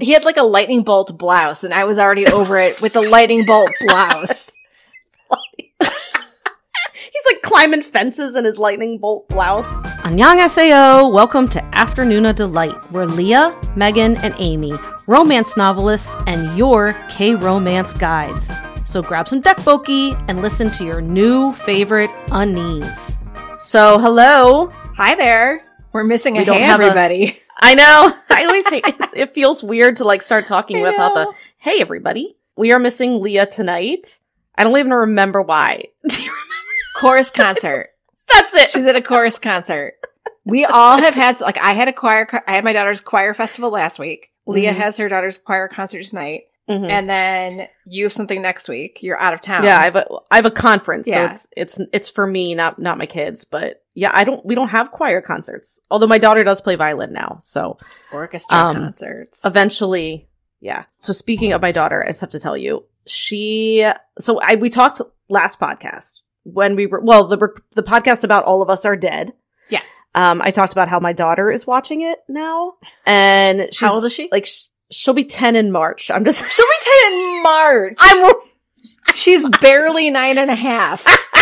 He had like a lightning bolt blouse, and I was already over it with the lightning bolt blouse. He's like climbing fences in his lightning bolt blouse. Annyeonghaseyo! Welcome to Afternoona Delight, where Leah, Megan, and Amy, romance novelists, and your K-romance guides. So grab some tteokbokki and listen to your new favorite unnies. So, hello. Hi there. We're missing a We don't hey have a- everybody. I know. I always hate it. It feels weird to like start talking I without the hey everybody. We are missing Leah tonight. I don't even remember why. Do you remember? Chorus concert. That's it. She's at a chorus concert. We all have had like I had a choir. I had my daughter's choir festival last week. Leah Mhm. has her daughter's choir concert tonight, Mhm. and then you have something next week. You're out of town. yeah, I have a I have a conference, so Yeah. it's it's it's for me, not not my kids. But yeah, I don't we don't have choir concerts. Although my daughter does play violin now, so orchestra Um, concerts. eventually, yeah. So speaking of my daughter, I just have to tell you, she. So I we talked last podcast when we were well the the podcast about all of us are dead. Yeah. Um, I talked about how my daughter is watching it now, and she's How old is she? like sh- she'll be ten in March. I'm just She'll be ten in March. I'm She's barely nine and a half.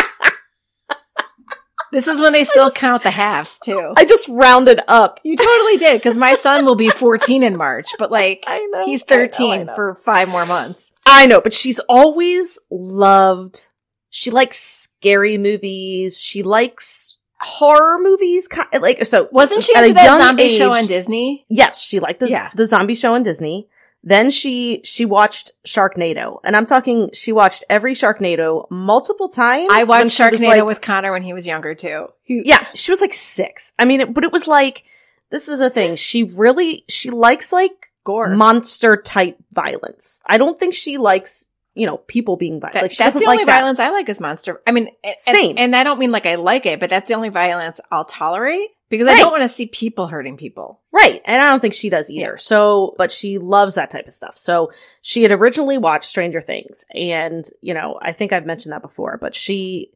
this is when they still count the halves too. I just rounded up. You totally did because my son will be 14 in March, but like I know he's I know, I 13 know. for five more months. I know, but she's always loved. She likes scary movies. She likes horror movies. Like so, Wasn't she into that zombie show on Disney? Yes, she liked the Yeah. the zombie show on Disney. Then she she watched Sharknado, and I'm talking. She watched every Sharknado multiple times. I watched Sharknado like- with Connor when he was younger too. Yeah, she was like six. I mean, it, but it was like this is the thing. She really she likes like Gore. monster type violence. I don't think she likes you know people being violent. That- like she that's doesn't the like only that. violence I like is monster. I mean, and, Same. And, I don't mean like I like it, but that's the only violence I'll tolerate because I don't want to see people hurting people. Right. And I don't think she does either. Yeah. So, but she loves that type of stuff. So she had originally watched Stranger Things. And, you know, I think I've mentioned that before, but she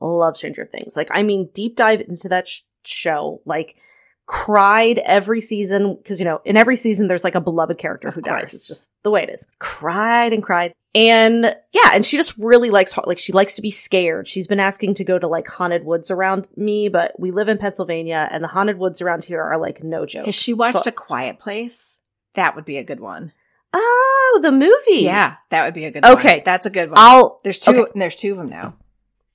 loves Stranger Things. Like, I mean, deep dive into that sh- show, like, cried every season. Cause, you know, in every season, there's like a beloved character who dies. It's just the way it is. Cried and cried. And yeah, and she just really likes, like, she likes to be scared. She's been asking to go to like haunted woods around me, but we live in Pennsylvania and the haunted woods around here are like no joke. Has she watched So- A Quiet Place? That would be a good one. Oh, the movie. Yeah, that would be a good one. Okay. That's a good one. I'll there's two okay. there's two of them now.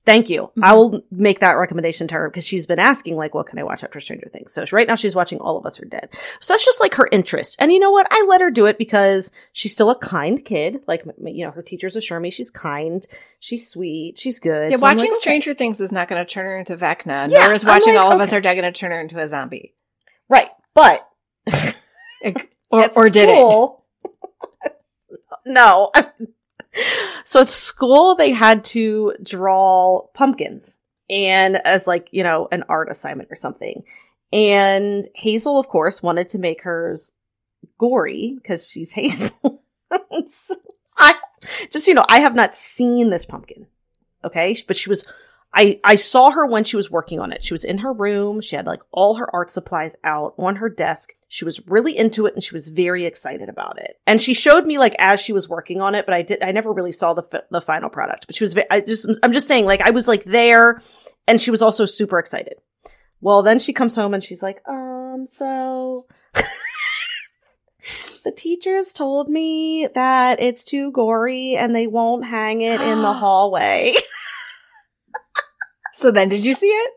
Thank you. Mhm. I will make that recommendation to her because she's been asking, like, what can I watch after Stranger Things? So right now she's watching All of Us Are Dead. So that's just like her interest. And you know what? I let her do it because she's still a kind kid. Like, you know, her teachers assure me she's kind, she's sweet, she's good. Yeah, So watching like, okay. Stranger Things is not going to turn her into Vecna, Yeah, nor is watching like, All of Us. Are Dead going to turn her into a zombie. Right. But Or, or did it? no. So at school, they had to draw pumpkins and as like, you know, an art assignment or something. And Hazel, of course, wanted to make hers gory because she's Hazel. I just, you know, I have not seen this pumpkin. Okay. But she was, I, I saw her when she was working on it. She was in her room. She had like all her art supplies out on her desk. She was really into it and she was very excited about it. And she showed me like as she was working on it, but I did, I never really saw the, the final product, but she was, I just, I'm just saying like I was like there and she was also super excited. Well, then she comes home and she's like, um, so the teachers told me that it's too gory and they won't hang it in the hallway. So then, did you see it?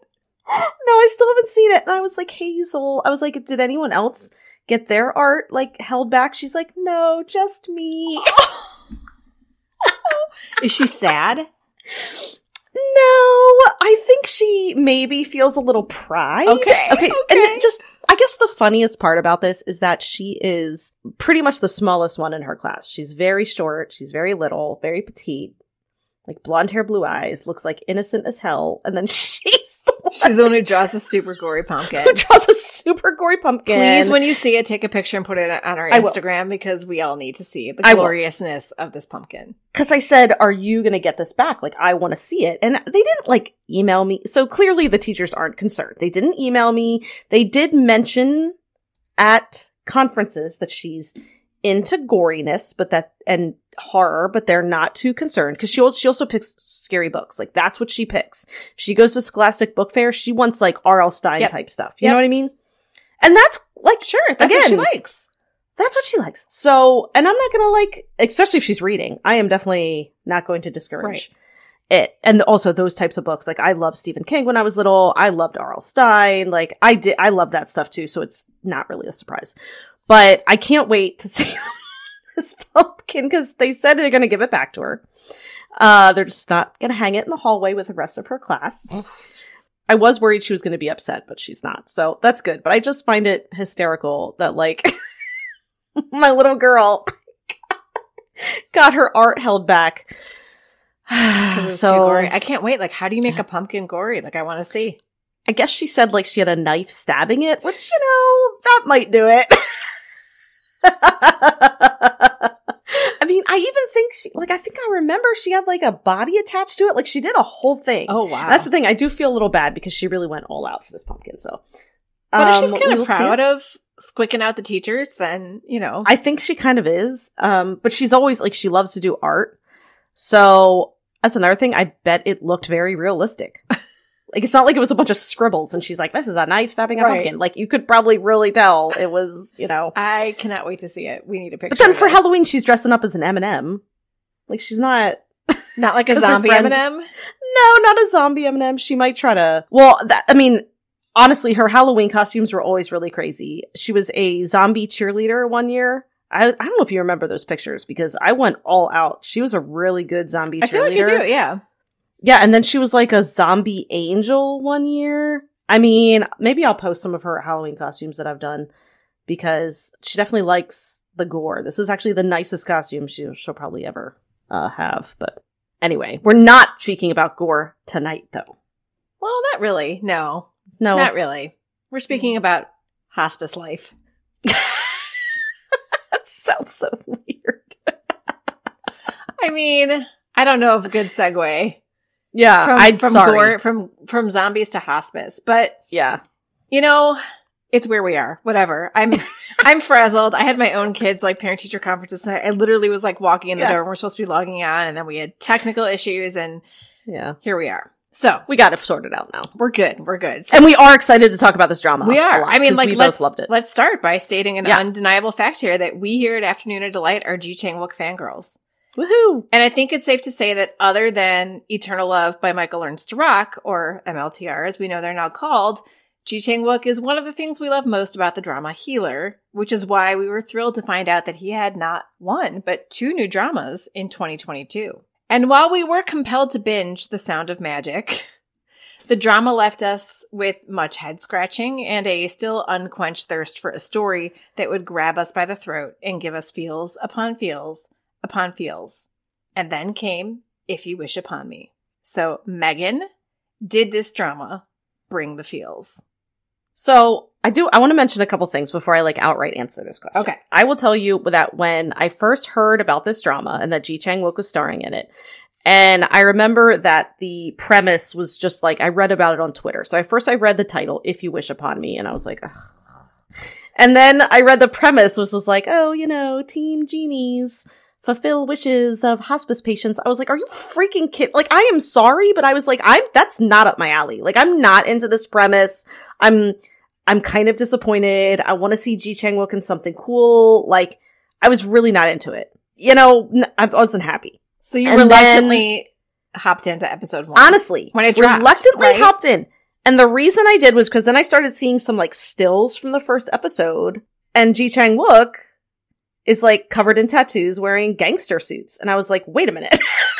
no, I still haven't seen it. And I was like, Hazel, I was like, did anyone else get their art like held back? She's like, no, just me. Is she sad? no, I think she maybe feels a little pride. Okay, Okay. And okay. it just, I guess the funniest part about this is that she is pretty much the smallest one in her class. She's very short. She's very little, very petite, like blonde hair, blue eyes, looks like innocent as hell. And then she's the one She's the one who draws a super gory pumpkin. who draws a super gory pumpkin. Please, when you see it, take a picture and put it on our I will. Instagram because we all need to see the I will. gloriousness of this pumpkin. because I said, "Are you going to get this back? Like, I want to see it." And they didn't like email me. So clearly, the teachers aren't concerned. They didn't email me. They did mention at conferences that she's into goriness, but that and horror, but they're not too concerned because she also she also picks scary books. Like that's what she picks. If she goes to Scholastic Book Fair, she wants like R.L. Stine Yep. type stuff. You Yep. know what I mean? And that's like Sure, that's what she likes. that's what she likes. So, and I'm not gonna like, especially if she's reading. I am definitely not going to discourage it. And also those types of books. Like I loved Stephen King when I was little. I loved R.L. Stine. Like I did, I love that stuff too. So it's not really a surprise. But I can't wait to see this pumpkin because they said they're gonna give it back to her. Uh, they're just not gonna hang it in the hallway with the rest of her class. I was worried she was going to be upset, but she's not. So that's good. But I just find it hysterical that like my little girl got her art held back. so gory. I can't wait. Like, how do you make a pumpkin gory? Like, I want to see. I guess she said like she had a knife stabbing it, which you know that might do it. I mean, I even think she like I think I remember she had like a body attached to it. Like she did a whole thing. Oh wow, That's the thing. I do feel a little bad because she really went all out for this pumpkin. So, But if she's um, kind of proud of squicking out the teachers, then you know. I think she kind of is. Um, but she's always like she loves to do art. So that's another thing. I bet it looked very realistic. like it's not like it was a bunch of scribbles and she's like, "This is a knife stabbing a Right. pumpkin." Like you could probably really tell it was, you know. I cannot wait to see it. We need a picture. But then for. Halloween, she's dressing up as an M and m Like she's not. not like a zombie friend- M&M. No, not a zombie M&M. She might try to. Well, that, I mean, honestly, her Halloween costumes were always really crazy. She was a zombie cheerleader one year. I, I don't know if you remember those pictures because I went all out. She was a really good zombie I feel like cheerleader. you do. Yeah. Yeah, and then she was like a zombie angel one year. I mean, maybe I'll post some of her Halloween costumes that I've done because she definitely likes the gore. This was actually the nicest costume she, she'll probably ever uh, have. But anyway, we're not speaking about gore tonight, though. Well, not really. No, No, not really. We're speaking about hospice life. that sounds so weird. I mean, I don't know of a good segue Yeah, from, I'm from sorry. gore from from zombies to hospice, but Yeah, you know, it's where we are. Whatever. I'm I'm frazzled. I had my own kids like parent teacher conferences tonight. I literally was like walking in the Yeah. door and we're supposed to be logging on, and then we had technical issues, and yeah, here we are. So we got it sorted out now, we're good. We're good. So and we are excited to talk about this drama. we are. lot, I mean, like we let's both loved it. let's start by stating an Yeah. undeniable fact here that we here at Afternoona Delight are Ji Chang Wook fangirls. Woohoo! And I think it's safe to say that other than Eternal Love by Michael Learns to Rock, or MLTR as we know they're now called, Ji Chang Wook is one of the things we love most about the drama Healer, which is why we were thrilled to find out that he had not one, but two new dramas in 2022. And while we were compelled to binge The Sound of Magic, the drama left us with much head scratching and a still unquenched thirst for a story that would grab us by the throat and give us feels upon feels upon feels. And then came If You Wish Upon Me. So, Megan, did this drama bring the feels? So I do. I want to mention a couple things before I like outright answer this question. Okay. I will tell you that when I first heard about this drama and that Ji Chang Wook was starring in it, and I remember that the premise was just like I read about it on Twitter. So I first I read the title "If You Wish Upon Me," and I was like, Ugh. and then I read the premise, which was like, oh, you know, Team Genies fulfill wishes of hospice patients. I was like, are you freaking kid? Like, I am sorry, but I was like, I'm that's not up my alley. Like, I'm not into this premise. I'm I'm kind of disappointed. I want to see Ji Chang Wook in something cool. Like, I was really not into it. You know, n- I wasn't happy. So, you And reluctantly hopped into episode one. Honestly, When it dropped, reluctantly right? hopped in. And the reason I did was because then I started seeing some like stills from the first episode, and Ji Chang Wook is like covered in tattoos, wearing gangster suits, and I was like, wait a minute,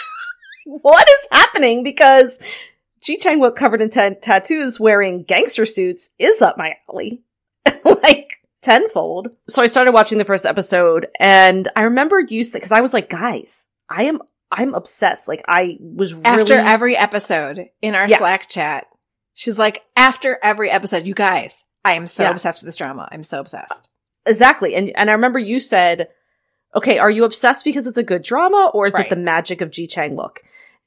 what is happening? Because Ji Chang Wook covered in ta- tattoos, wearing gangster suits, is up my alley, like tenfold. So I started watching the first episode, and I remember you said, because I was like, guys, I am. I'm obsessed. Like I was really- After every episode in our Yeah. Slack chat, she's like, after every episode, you guys, I am so Yeah. obsessed with this drama. I'm so obsessed. Exactly. And and I remember you said, okay, are you obsessed because it's a good drama or is Right. it the magic of Ji Chang Wook?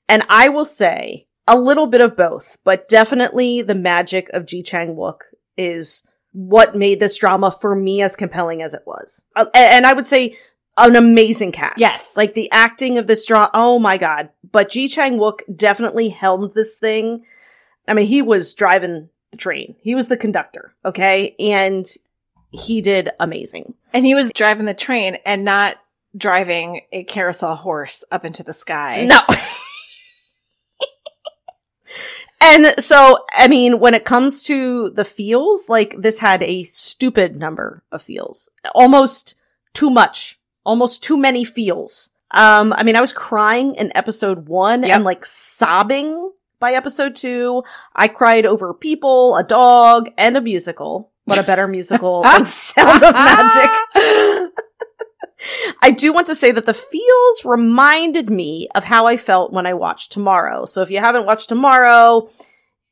And I will say a little bit of both, but definitely the magic of Ji Chang Wook is what made this drama for me as compelling as it was. Uh, and, and I would say an amazing cast. Yes. Like the acting of this drama. Oh my God. But Ji Chang Wook definitely helmed this thing. I mean, he was driving the train. He was the conductor. Okay. And he did amazing. And he was driving the train and not driving a carousel horse up into the sky. No. and so, I mean, when it comes to the feels, like this had a stupid number of feels. Almost too much. Almost too many feels. Um, I mean, I was crying in episode one Yep. and like sobbing by episode two. I cried over people, a dog, and a musical. What a better musical than Sound of Magic. I do want to say that the feels reminded me of how I felt when I watched Tomorrow. So if you haven't watched Tomorrow,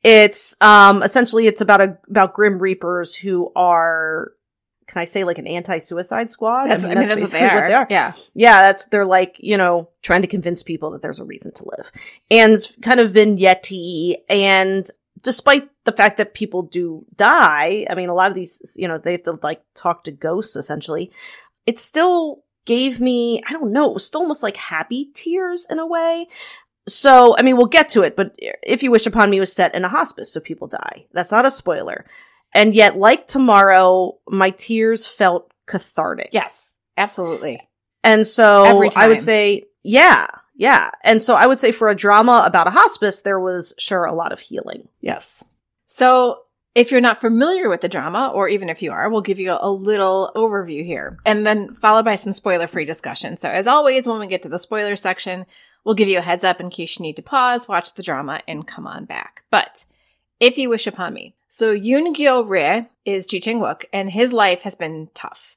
it's um essentially it's about a about Grim Reapers who are can I say like an anti-suicide squad? That's, I mean, that's, what, they basically are. Yeah. yeah, that's they're like, you know, trying to convince people that there's a reason to live. And kind of vignette and despite the fact that people do die, I mean a lot of these, you know, they have to like talk to ghosts essentially. It still gave me, I don't know, it was still almost like happy tears in a way. So, I mean, we'll get to it, but If You Wish Upon Me was set in a hospice, so people die. That's not a spoiler. And yet, like tomorrow, my tears felt cathartic. Yes. Absolutely. And so I would say, yeah, yeah. And so I would say for a drama about a hospice, there was sure a lot of healing. Yes. So if you're not familiar with the drama, or even if you are, we'll give you a little overview here and then followed by some spoiler free discussion. So as always, when we get to the spoiler section, we'll give you a heads up in case you need to pause, watch the drama, and come on back. But if you wish upon me. So Yoon Gyo Ri is Ji Chang Wook, and his life has been tough.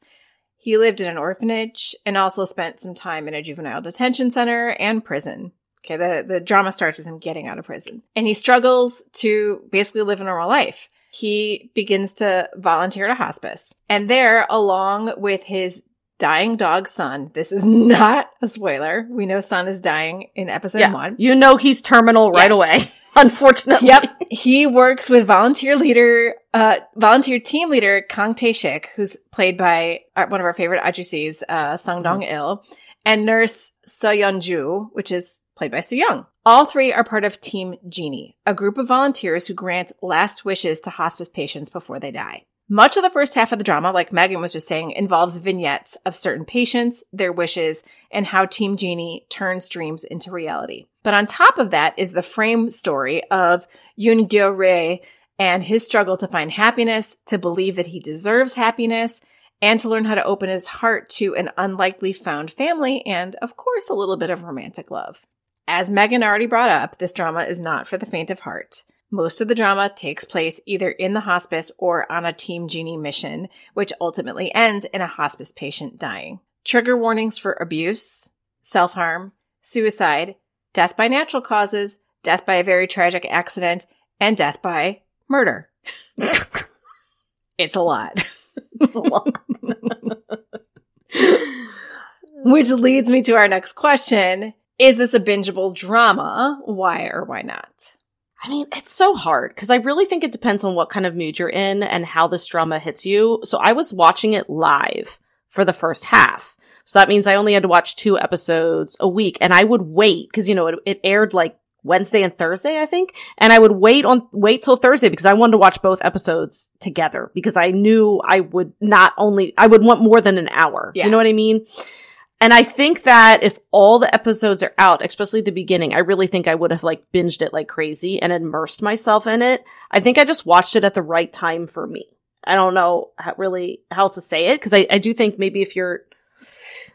He lived in an orphanage and also spent some time in a juvenile detention center and prison. Okay, the, the drama starts with him getting out of prison. And he struggles to basically live a normal life. He begins to volunteer at a hospice. And there, along with his dying dog son, this is not a spoiler. We know son is dying in episode Yeah. one. You know he's terminal right Yes. away, unfortunately. Yep. He works with volunteer leader, uh, volunteer team leader Kang Tae-shik, who's played by our, one of our favorite ahjussis, uh, Sung Dong Il, and nurse So Yeon Ju, which is played by Soo Young. All three are part of Team Genie, a group of volunteers who grant last wishes to hospice patients before they die. Much of the first half of the drama, like Megan was just saying, involves vignettes of certain patients, their wishes, and how Team Genie turns dreams into reality. But on top of that is the frame story of Yoon Gyo Ri and his struggle to find happiness, to believe that he deserves happiness, and to learn how to open his heart to an unlikely found family, and of course, a little bit of romantic love. As Megan already brought up, this drama is not for the faint of heart. Most of the drama takes place either in the hospice or on a Team Genie mission, which ultimately ends in a hospice patient dying. Trigger warnings for abuse, self harm, suicide, death by natural causes, death by a very tragic accident, and death by murder. it's a lot. It's a lot. Which leads me to our next question Is this a bingeable drama? Why or why not? I mean, it's so hard because I really think it depends on what kind of mood you're in and how this drama hits you. So I was watching it live for the first half. So that means I only had to watch two episodes a week and I would wait because, you know, it, it aired like Wednesday and Thursday, I think. And I would wait on, wait till Thursday because I wanted to watch both episodes together because I knew I would not only, I would want more than an hour. Yeah. You know what I mean? And I think that if all the episodes are out, especially the beginning, I really think I would have like binged it like crazy and immersed myself in it. I think I just watched it at the right time for me. I don't know how, really how else to say it because I, I do think maybe if you're,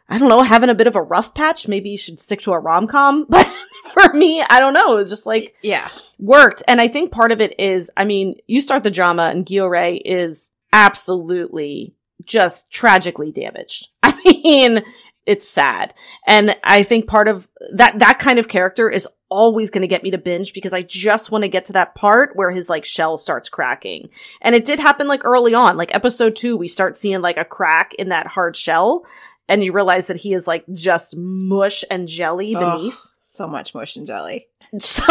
I don't know, having a bit of a rough patch, maybe you should stick to a rom com. But for me, I don't know. It was just like Yeah. worked. And I think part of it is, I mean, you start the drama and Gyo Ray is absolutely just tragically damaged. I mean, it's sad. And I think part of that, that kind of character is always going to get me to binge because I just want to get to that part where his like shell starts cracking. And it did happen like early on, like episode two, we start seeing like a crack in that hard shell and you realize that he is like just mush and jelly beneath Ugh, so much mush and jelly. so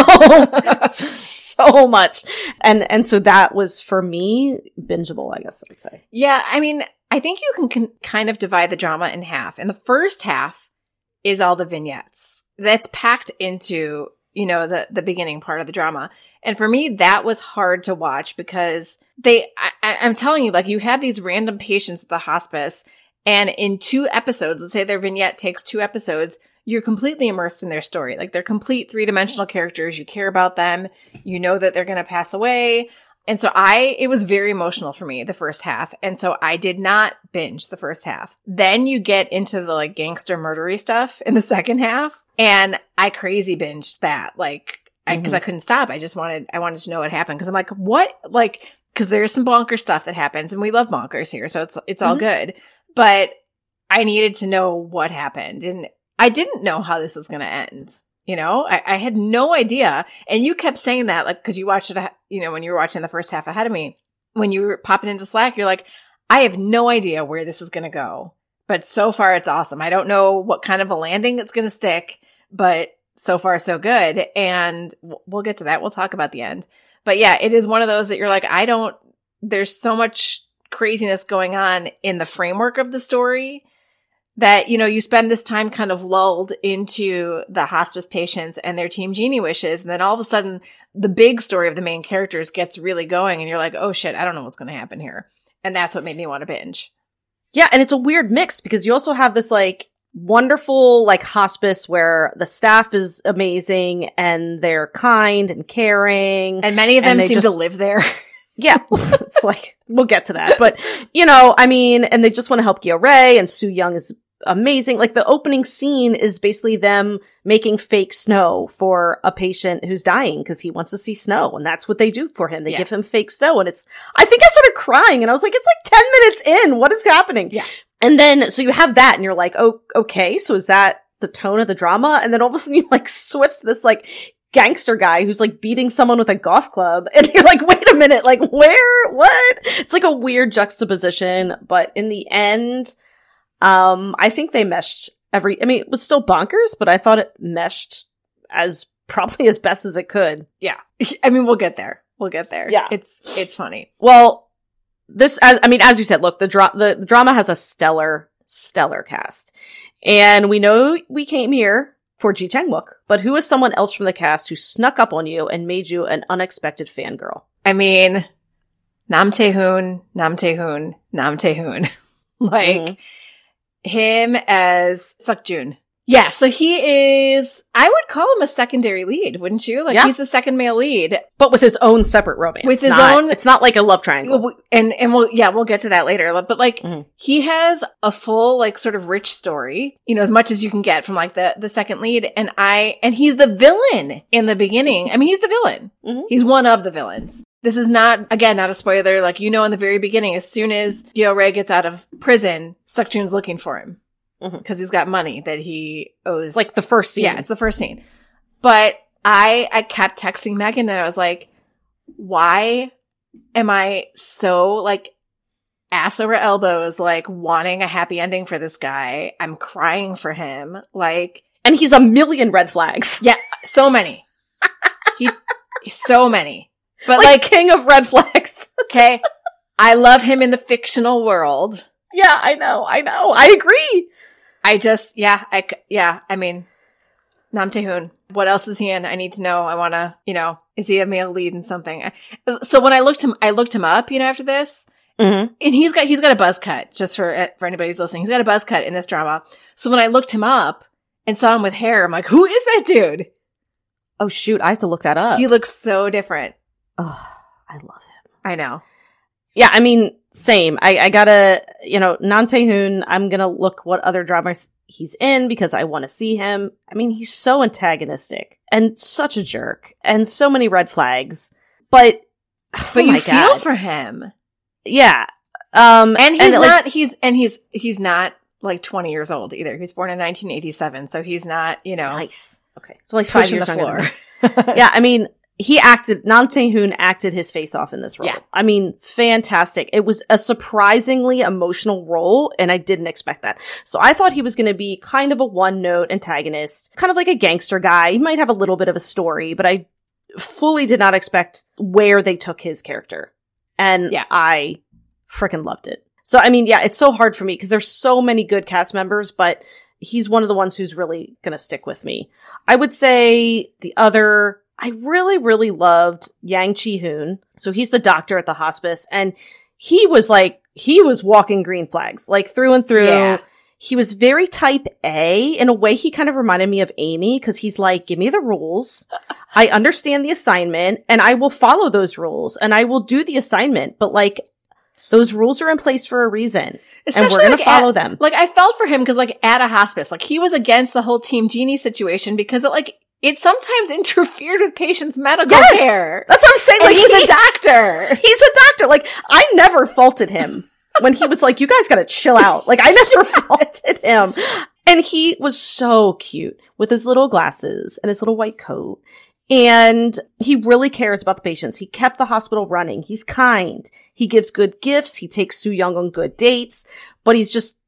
so much and and so that was for me bingeable i guess i would say Yeah, I mean, I think you can, kind of divide the drama in half. And the first half is all the vignettes that's packed into, you know, the, the beginning part of the drama. And for me, that was hard to watch because they, I, I'm telling you, like you have these random patients at the hospice and in two episodes, let's say their vignette takes two episodes, you're completely immersed in their story. Like they're complete three dimensional characters. You care about them. You know that they're going to pass away. And so I, it was very emotional for me, the first half. And so I did not binge the first half. Then you get into the like gangster murdery stuff in the second half. And I crazy binged that, like, I, cause I couldn't stop. I just wanted, I wanted to know what happened. Cause I'm like, what? Like, cause there's some bonker stuff that happens and we love bonkers here. So it's, it's all Mhm. good. But I needed to know what happened. And I didn't know how this was going to end. You know, I, I had no idea. And you kept saying that, like, cause you watched it, you know, when you were watching the first half ahead of me, when you were popping into Slack, you're like, I have no idea where this is going to go. But so far, it's awesome. I don't know what kind of a landing it's going to stick, but so far, so good. And we'll get to that. We'll talk about the end. But yeah, it is one of those that you're like, I don't, there's so much craziness going on in the framework of the story that you know you spend this time kind of lulled into the hospice patients and their team genie wishes and then all of a sudden the big story of the main characters gets really going and you're like oh shit i don't know what's going to happen here and that's what made me want to binge Yeah, and it's a weird mix because you also have this like wonderful like hospice where the staff is amazing and they're kind and caring. and many of them seem to live there yeah, it's like we'll get to that, but you know, I mean, and they just want to help Gyo Ray and Soo Young is amazing. Like the opening scene is basically them making fake snow for a patient who's dying because he wants to see snow, and that's what they do for him. They Yeah. give him fake snow, and it's. I think I started crying, and I was like, "It's like ten minutes in. What is happening?" Yeah. And then so you have that, and you're like, "Oh, okay. So is that the tone of the drama?" And then all of a sudden you like switch this like gangster guy who's like beating someone with a golf club and you're like wait a minute like where what it's like a weird juxtaposition but in the end um i think they meshed every i mean it was still bonkers but i thought it meshed as probably as best as it could. Yeah. I mean we'll get there. We'll get there. Yeah. it's it's funny. Well this as, i mean as you said look the, dra- the the drama has a stellar stellar cast. And we know we came here for Ji Chang Wook, but who is someone else from the cast who snuck up on you and made you an unexpected fangirl? i mean nam tae-hoon nam tae-hoon nam tae-hoon. Like Mhm. Him as Sukjun. Yeah, so he is, I would call him a secondary lead, wouldn't you? Like Yeah. he's the second male lead. but with his own separate romance. With his Not- own- it's not like a love triangle. And, and we'll, yeah, we'll get to that later. But like, Mhm. he has a full, like, sort of rich story, you know, as much as you can get from like the, the second lead. And I, and he's the villain in the beginning. I mean, he's the villain. Mhm. He's one of the villains. This is not, again, not a spoiler. Like, you know, in the very beginning, as soon as Gyo Ray gets out of prison, Sukjun's looking for him. Mm-hmm. Because he's got money that he owes. Like the first scene. Yeah, it's the first scene. But I I kept texting Megan and I was like, why am I so like ass over elbows, like wanting a happy ending for this guy? I'm crying for him. Like and he's a million red flags. Yeah, so many. he so many. But like, like, king of red flags. okay, I love him in the fictional world. yeah, I know, I know, I agree. I just, yeah, I, yeah, I mean, Nam Tae-hoon. What else is he in? I need to know. I want to, you know, is he a male lead in something? So when I looked him, I looked him up, you know, after this, Mm-hmm. and he's got, he's got a buzz cut, just for, eh, for anybody who's listening. He's got a buzz cut in this drama. So when I looked him up and saw him with hair, I'm like, who is that dude? Oh shoot, I have to look that up. He looks so different. Oh, I love him. I know. Yeah, I mean, same. I, I gotta, you know, Nam Tae-hoon, I'm gonna look what other dramas he's in because I want to see him. I mean, he's so antagonistic and such a jerk and so many red flags. But, But oh you feel God. for him. yeah. Um, And he's like, not, he's, and he's, he's not like 20 years old either. He's born in 1987. So he's not, you know, nice. Okay, so like five years younger yeah, I mean, he acted, Nam Tae-hoon acted his face off in this role. Yeah. I mean, fantastic. It was a surprisingly emotional role, and I didn't expect that. So I thought he was going to be kind of a one-note antagonist, kind of like a gangster guy. He might have a little bit of a story, but I fully did not expect where they took his character. And Yeah. I freaking loved it. So, I mean, yeah, it's so hard for me because there's so many good cast members, but he's one of the ones who's really going to stick with me. I would say the other, I really, really loved Yang Chi Hoon. So he's the doctor at the hospice and he was like, he was walking green flags, like through and through. Yeah. He was very type A. In a way, he kind of reminded me of Amy because he's like, give me the rules. I understand the assignment and I will follow those rules and I will do the assignment. But like, those rules are in place for a reason and Especially we're going to like follow at, them. Like I felt for him because like at a hospice, like he was against the whole Team Genie situation because it like it sometimes interfered with patients' medical Yes! care. That's what I'm saying. And Like, he's he- a doctor. he's a doctor. Like, I never faulted him when he was like, you guys gotta chill out. Like, I never faulted him. And he was so cute with his little glasses and his little white coat. And he really cares about the patients. He kept the hospital running. He's kind. He gives good gifts. He takes Soo Young on good dates, but he's just,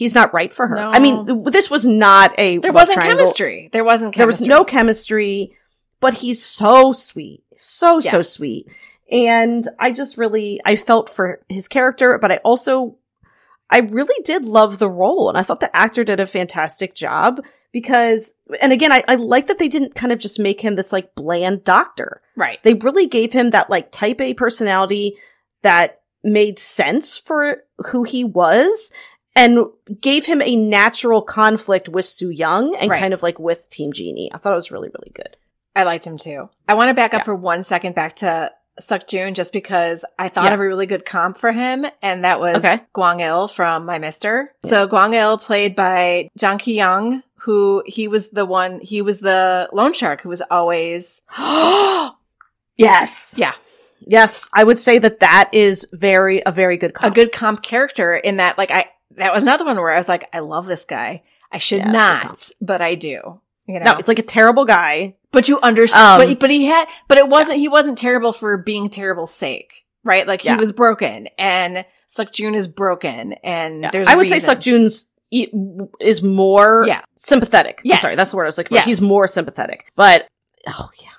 he's not right for her. No. I mean, this was not a There love wasn't triangle. chemistry. There wasn't There was no chemistry, but he's so sweet. So, so sweet. And I just really, I felt for his character, but I also, I really did love the role. And I thought the actor did a fantastic job because, and again, I, I like that they didn't kind of just make him this like bland doctor. right. They really gave him that like type A personality that made sense for who he was and gave him a natural conflict with Soo Young and Right. kind of like with Team Genie. I thought it was really, really good. I liked him too. I want to back up Yeah. for one second back to Sukjun just because I thought Yeah. of a really good comp for him, and that was Okay. Kwang Il from My Mister. So Kwang Il played by Jang Ki Yong, who he was the one, he was the loan shark who was always, yes. yeah, Yes. I would say that that is very, a very good comp. a good comp character in that, like, I, that was another one where I was like, I love this guy. I should Yeah, it's a good comp. not, but I do. You know, No, it's like a terrible guy. But you understand, Um, but, but he had, but it wasn't, he wasn't terrible for being terrible's sake, right? Like he was broken and Sukjun is broken and Yeah. there's, I would say Suck reasons. June's e- is more Yeah. sympathetic. I'm sorry, that's the word I was looking for. Yes. He's more sympathetic. But oh yeah.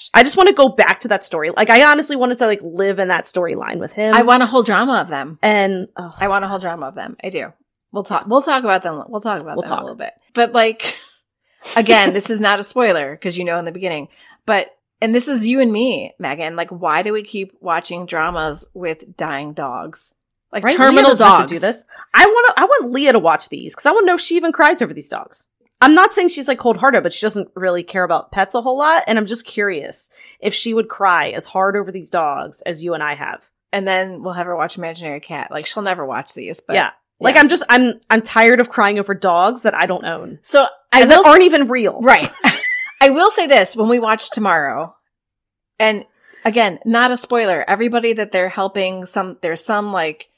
Gosh. I just want to go back to that story. Like I honestly wanted to like live in that storyline with him. I want a whole drama of them. and oh, I want a whole drama of them. I do. We'll talk, we'll talk about them. We'll talk about We'll them talk. a little bit. But like, again, this is not a spoiler because you know in the beginning, but, and this is you and me, Megan. Like, why do we keep watching dramas with dying dogs? Like right? terminal Leah doesn't have dogs. to do this. I want to. I want Leah to watch these because I want to know if she even cries over these dogs. I'm not saying she's like cold hearted, but she doesn't really care about pets a whole lot. And I'm just curious if she would cry as hard over these dogs as you and I have. and then we'll have her watch Imaginary Cat. Like she'll never watch these, but yeah. Like yeah. I'm just I'm I'm tired of crying over dogs that I don't own. So I and that aren't even real. right. I will say this when we watch tomorrow, and again, not a spoiler. Everybody that they're helping, some there's some like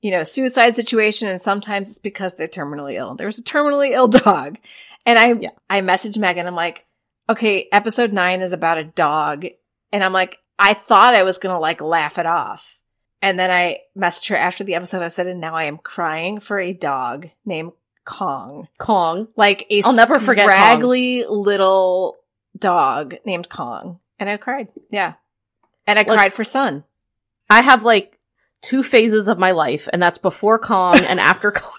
you know suicide situation, and sometimes it's because they're terminally ill. There's a terminally ill dog, and I Yeah. I messaged Megan. I'm like, okay, episode nine is about a dog, and I'm like, I thought I was gonna like laugh it off. And then I messaged her after the episode. I said, and now I am crying for a dog named Kong. Kong. Like a I'll never forget Kong. little dog named Kong. And I cried. Yeah. And I Like- cried for Sun. I have like two phases of my life, and that's before Kong and after Kong.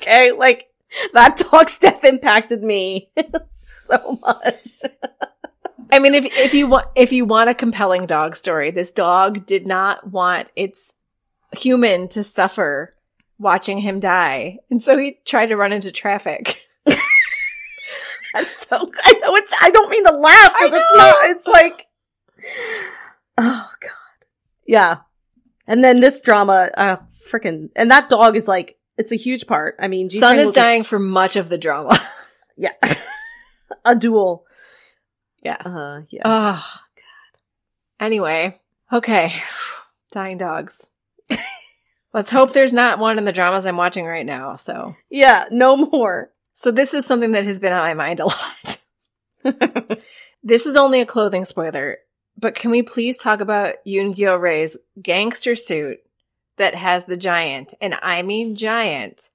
Okay, like that dog's death impacted me so much. I mean, if if you want if you want a compelling dog story, this dog did not want its human to suffer watching him die. And so he tried to run into traffic. That's so. I know it's. I don't mean to laugh because it's not. It's like, oh god, yeah. And then this drama, uh, freaking, and that dog is like, it's a huge part. I mean, Ji Sun is dying for much of the drama. yeah, a duel. yeah. Uh, yeah. Oh God. Anyway, okay. Dying dogs. Let's hope there's not one in the dramas I'm watching right now. So, yeah, no more. so this is something that has been on my mind a lot. this is only a clothing spoiler, but can we please talk about Yoon Gyo Ray's gangster suit that has the giant, and I mean giant,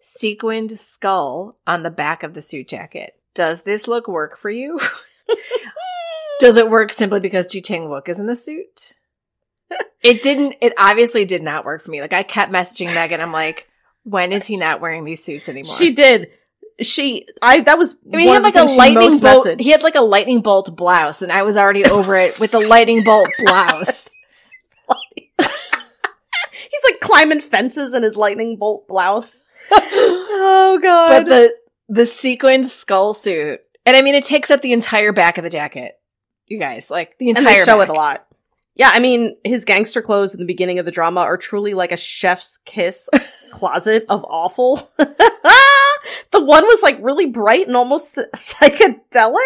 sequined skull on the back of the suit jacket? Does this look work for you? Does it work simply because Ji Chang Wook is in the suit? it didn't. It obviously did not work for me. Like I kept messaging Megan. I'm like, when is he not wearing these suits anymore? She did. She, I, that was I mean, he had like a lightning bolt. messaged. He had like a lightning bolt blouse, and I was already over it with the lightning bolt blouse. Like climbing fences in his lightning bolt blouse. oh god. but the the sequined skull suit, and I mean, it takes up the entire back of the jacket. You guys, like the entire and they show back. it a lot. Yeah, I mean, his gangster clothes in the beginning of the drama are truly like a chef's kiss closet of awful. the one was like really bright and almost psychedelic.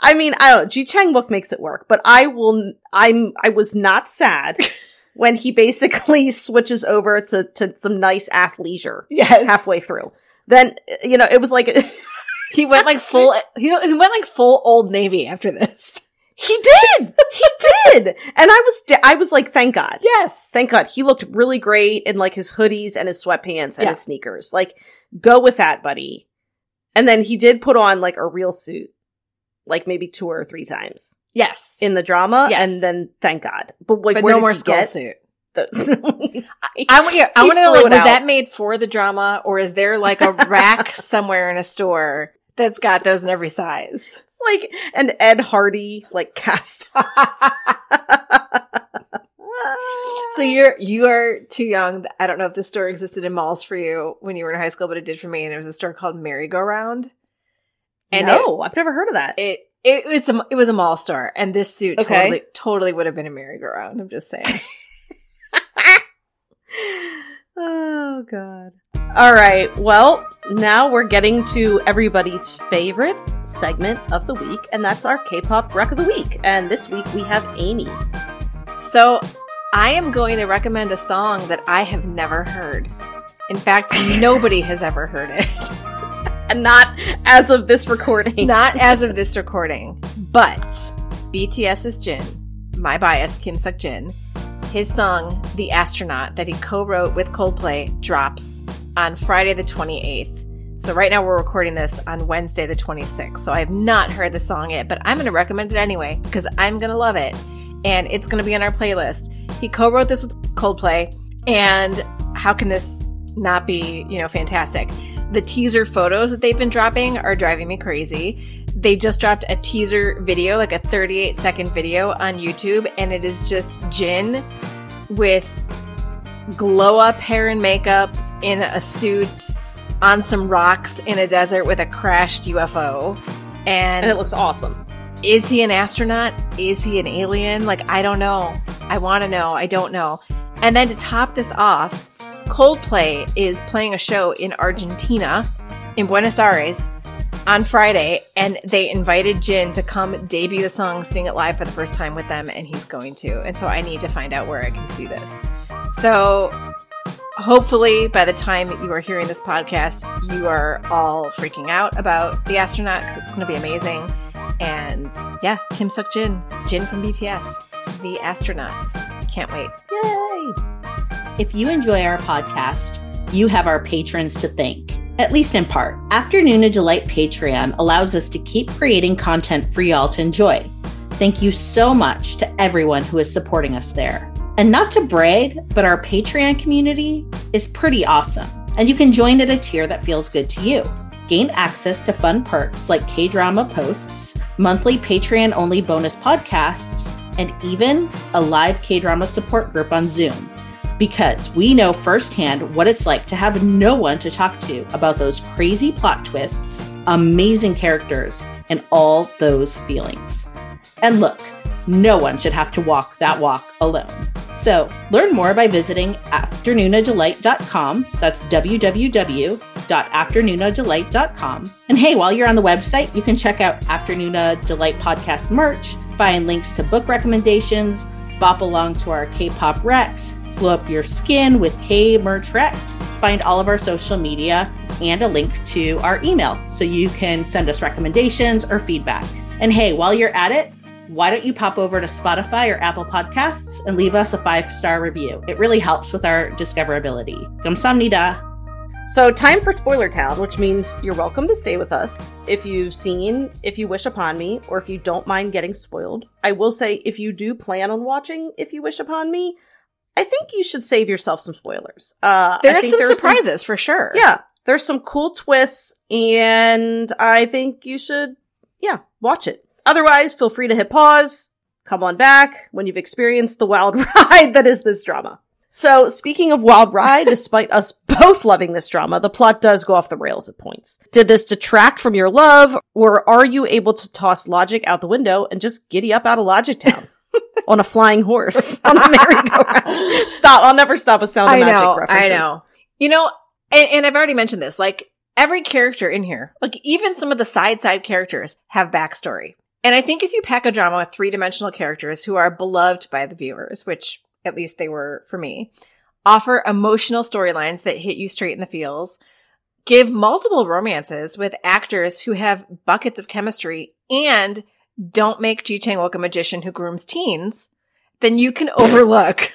I mean, I don't know. Ji Chang Wook makes it work, but I will, I'm, I was not sad when he basically switches over to, to some nice athleisure Yes, halfway through. Then, you know, it was like, He went like full. He, he went like full Old Navy after this. he did! He did! And I was, I was like, thank God. Yes, Thank God. He looked really great in like his hoodies and his sweatpants and Yeah. his sneakers. Like, go with that, buddy. And then he did put on like a real suit, like maybe two or three times yes, in the drama. Yes. And then thank God. But like, but where no more skull get suit. those? I want. Yeah, I want to know. Like, was out. that made for the drama, or is there like a rack somewhere in a store that's got those in every size? it's like an Ed Hardy like cast. So you're you are too young. I don't know if this store existed in malls for you when you were in high school, but it did for me. And it was a store called Merry Go Round. And no, I've never heard of that. it, it was a it was a mall store, and this suit Okay. totally totally would have been a merry go round. I'm just saying. oh god. All right. Well, now we're getting to everybody's favorite segment of the week, and that's our K-pop rec of the week. And this week we have Amy. so I am going to recommend a song that I have never heard. In fact, nobody has ever heard it. And not as of this recording. Not as of this recording, but BTS's Jin, my bias, Kim Seok Jin, his song "The Astronaut" that he co-wrote with Coldplay drops on Friday the 28th. So right now we're recording this on Wednesday the 26th. So I have not heard the song yet, but I'm going to recommend it anyway because I'm going to love it and it's going to be on our playlist. He co-wrote this with Coldplay and how can this not be, you know, fantastic? The teaser photos that they've been dropping are driving me crazy. They just dropped a teaser video, like a 38 second video on YouTube, and it is just Jin with glow up hair and makeup in a suit on some rocks in a desert with a crashed UFO. And, And it looks awesome. is he an astronaut? Is he an alien? Like, I don't know. I want to know. I don't know. And then to top this off, Coldplay is playing a show in Argentina, in Buenos Aires, on Friday, and they invited Jin to come debut the song, sing it live for the first time with them, and he's going to. And so I need to find out where I can see this. So hopefully by the time you are hearing this podcast, you are all freaking out about the astronaut because it's going to be amazing. And yeah, Kim Seok Jin, Jin from BTS, the astronaut. Can't wait. Yay! If you enjoy our podcast, you have our patrons to thank, at least in part. Afternoona Delight Patreon allows us to keep creating content for y'all to enjoy. Thank you so much to everyone who is supporting us there. And not to brag, but our Patreon community is pretty awesome, and you can join at a tier that feels good to you. Gain access to fun perks like K drama posts, monthly Patreon only bonus podcasts, and even a live K drama support group on Zoom because we know firsthand what it's like to have no one to talk to about those crazy plot twists, amazing characters, and all those feelings. And look, no one should have to walk that walk alone. So learn more by visiting afternoonadelight.com. That's www.afternoonadelight.com. And hey, while you're on the website, you can check out Afternoona Delight podcast merch, find links to book recommendations, bop along to our K-pop recs, Glow Up Your Skin with K Mertrex. Find all of our social media and a link to our email so you can send us recommendations or feedback. And hey, while you're at it, why don't you pop over to Spotify or Apple Podcasts and leave us a five star review? It really helps with our discoverability. Gamsamnida. So, time for Spoiler Town, which means you're welcome to stay with us if you've seen, if you wish upon me, or if you don't mind getting spoiled. I will say, if you do plan on watching If You Wish Upon Me, I think you should save yourself some spoilers. Uh, There I are think some surprises for sure. yeah, there's some cool twists, and I think you should, yeah, watch it. Otherwise, feel free to hit pause, come on back when you've experienced the wild ride that is this drama. So, speaking of wild ride, despite us both loving this drama, the plot does go off the rails at points. Did this detract from your love, or are you able to toss logic out the window and just giddy up out of Logic Town? on a flying horse on a merry-go-round. Stop! I'll never stop a sound of I magic know. references. I know. You know, and, and I've already mentioned this. Like every character in here, like even some of the side side characters have backstory. And I think if you pack a drama with three dimensional characters who are beloved by the viewers, which at least they were for me, offer emotional storylines that hit you straight in the feels, give multiple romances with actors who have buckets of chemistry, and don't make Ji Chang Wook a magician who grooms teens, then you can overlook,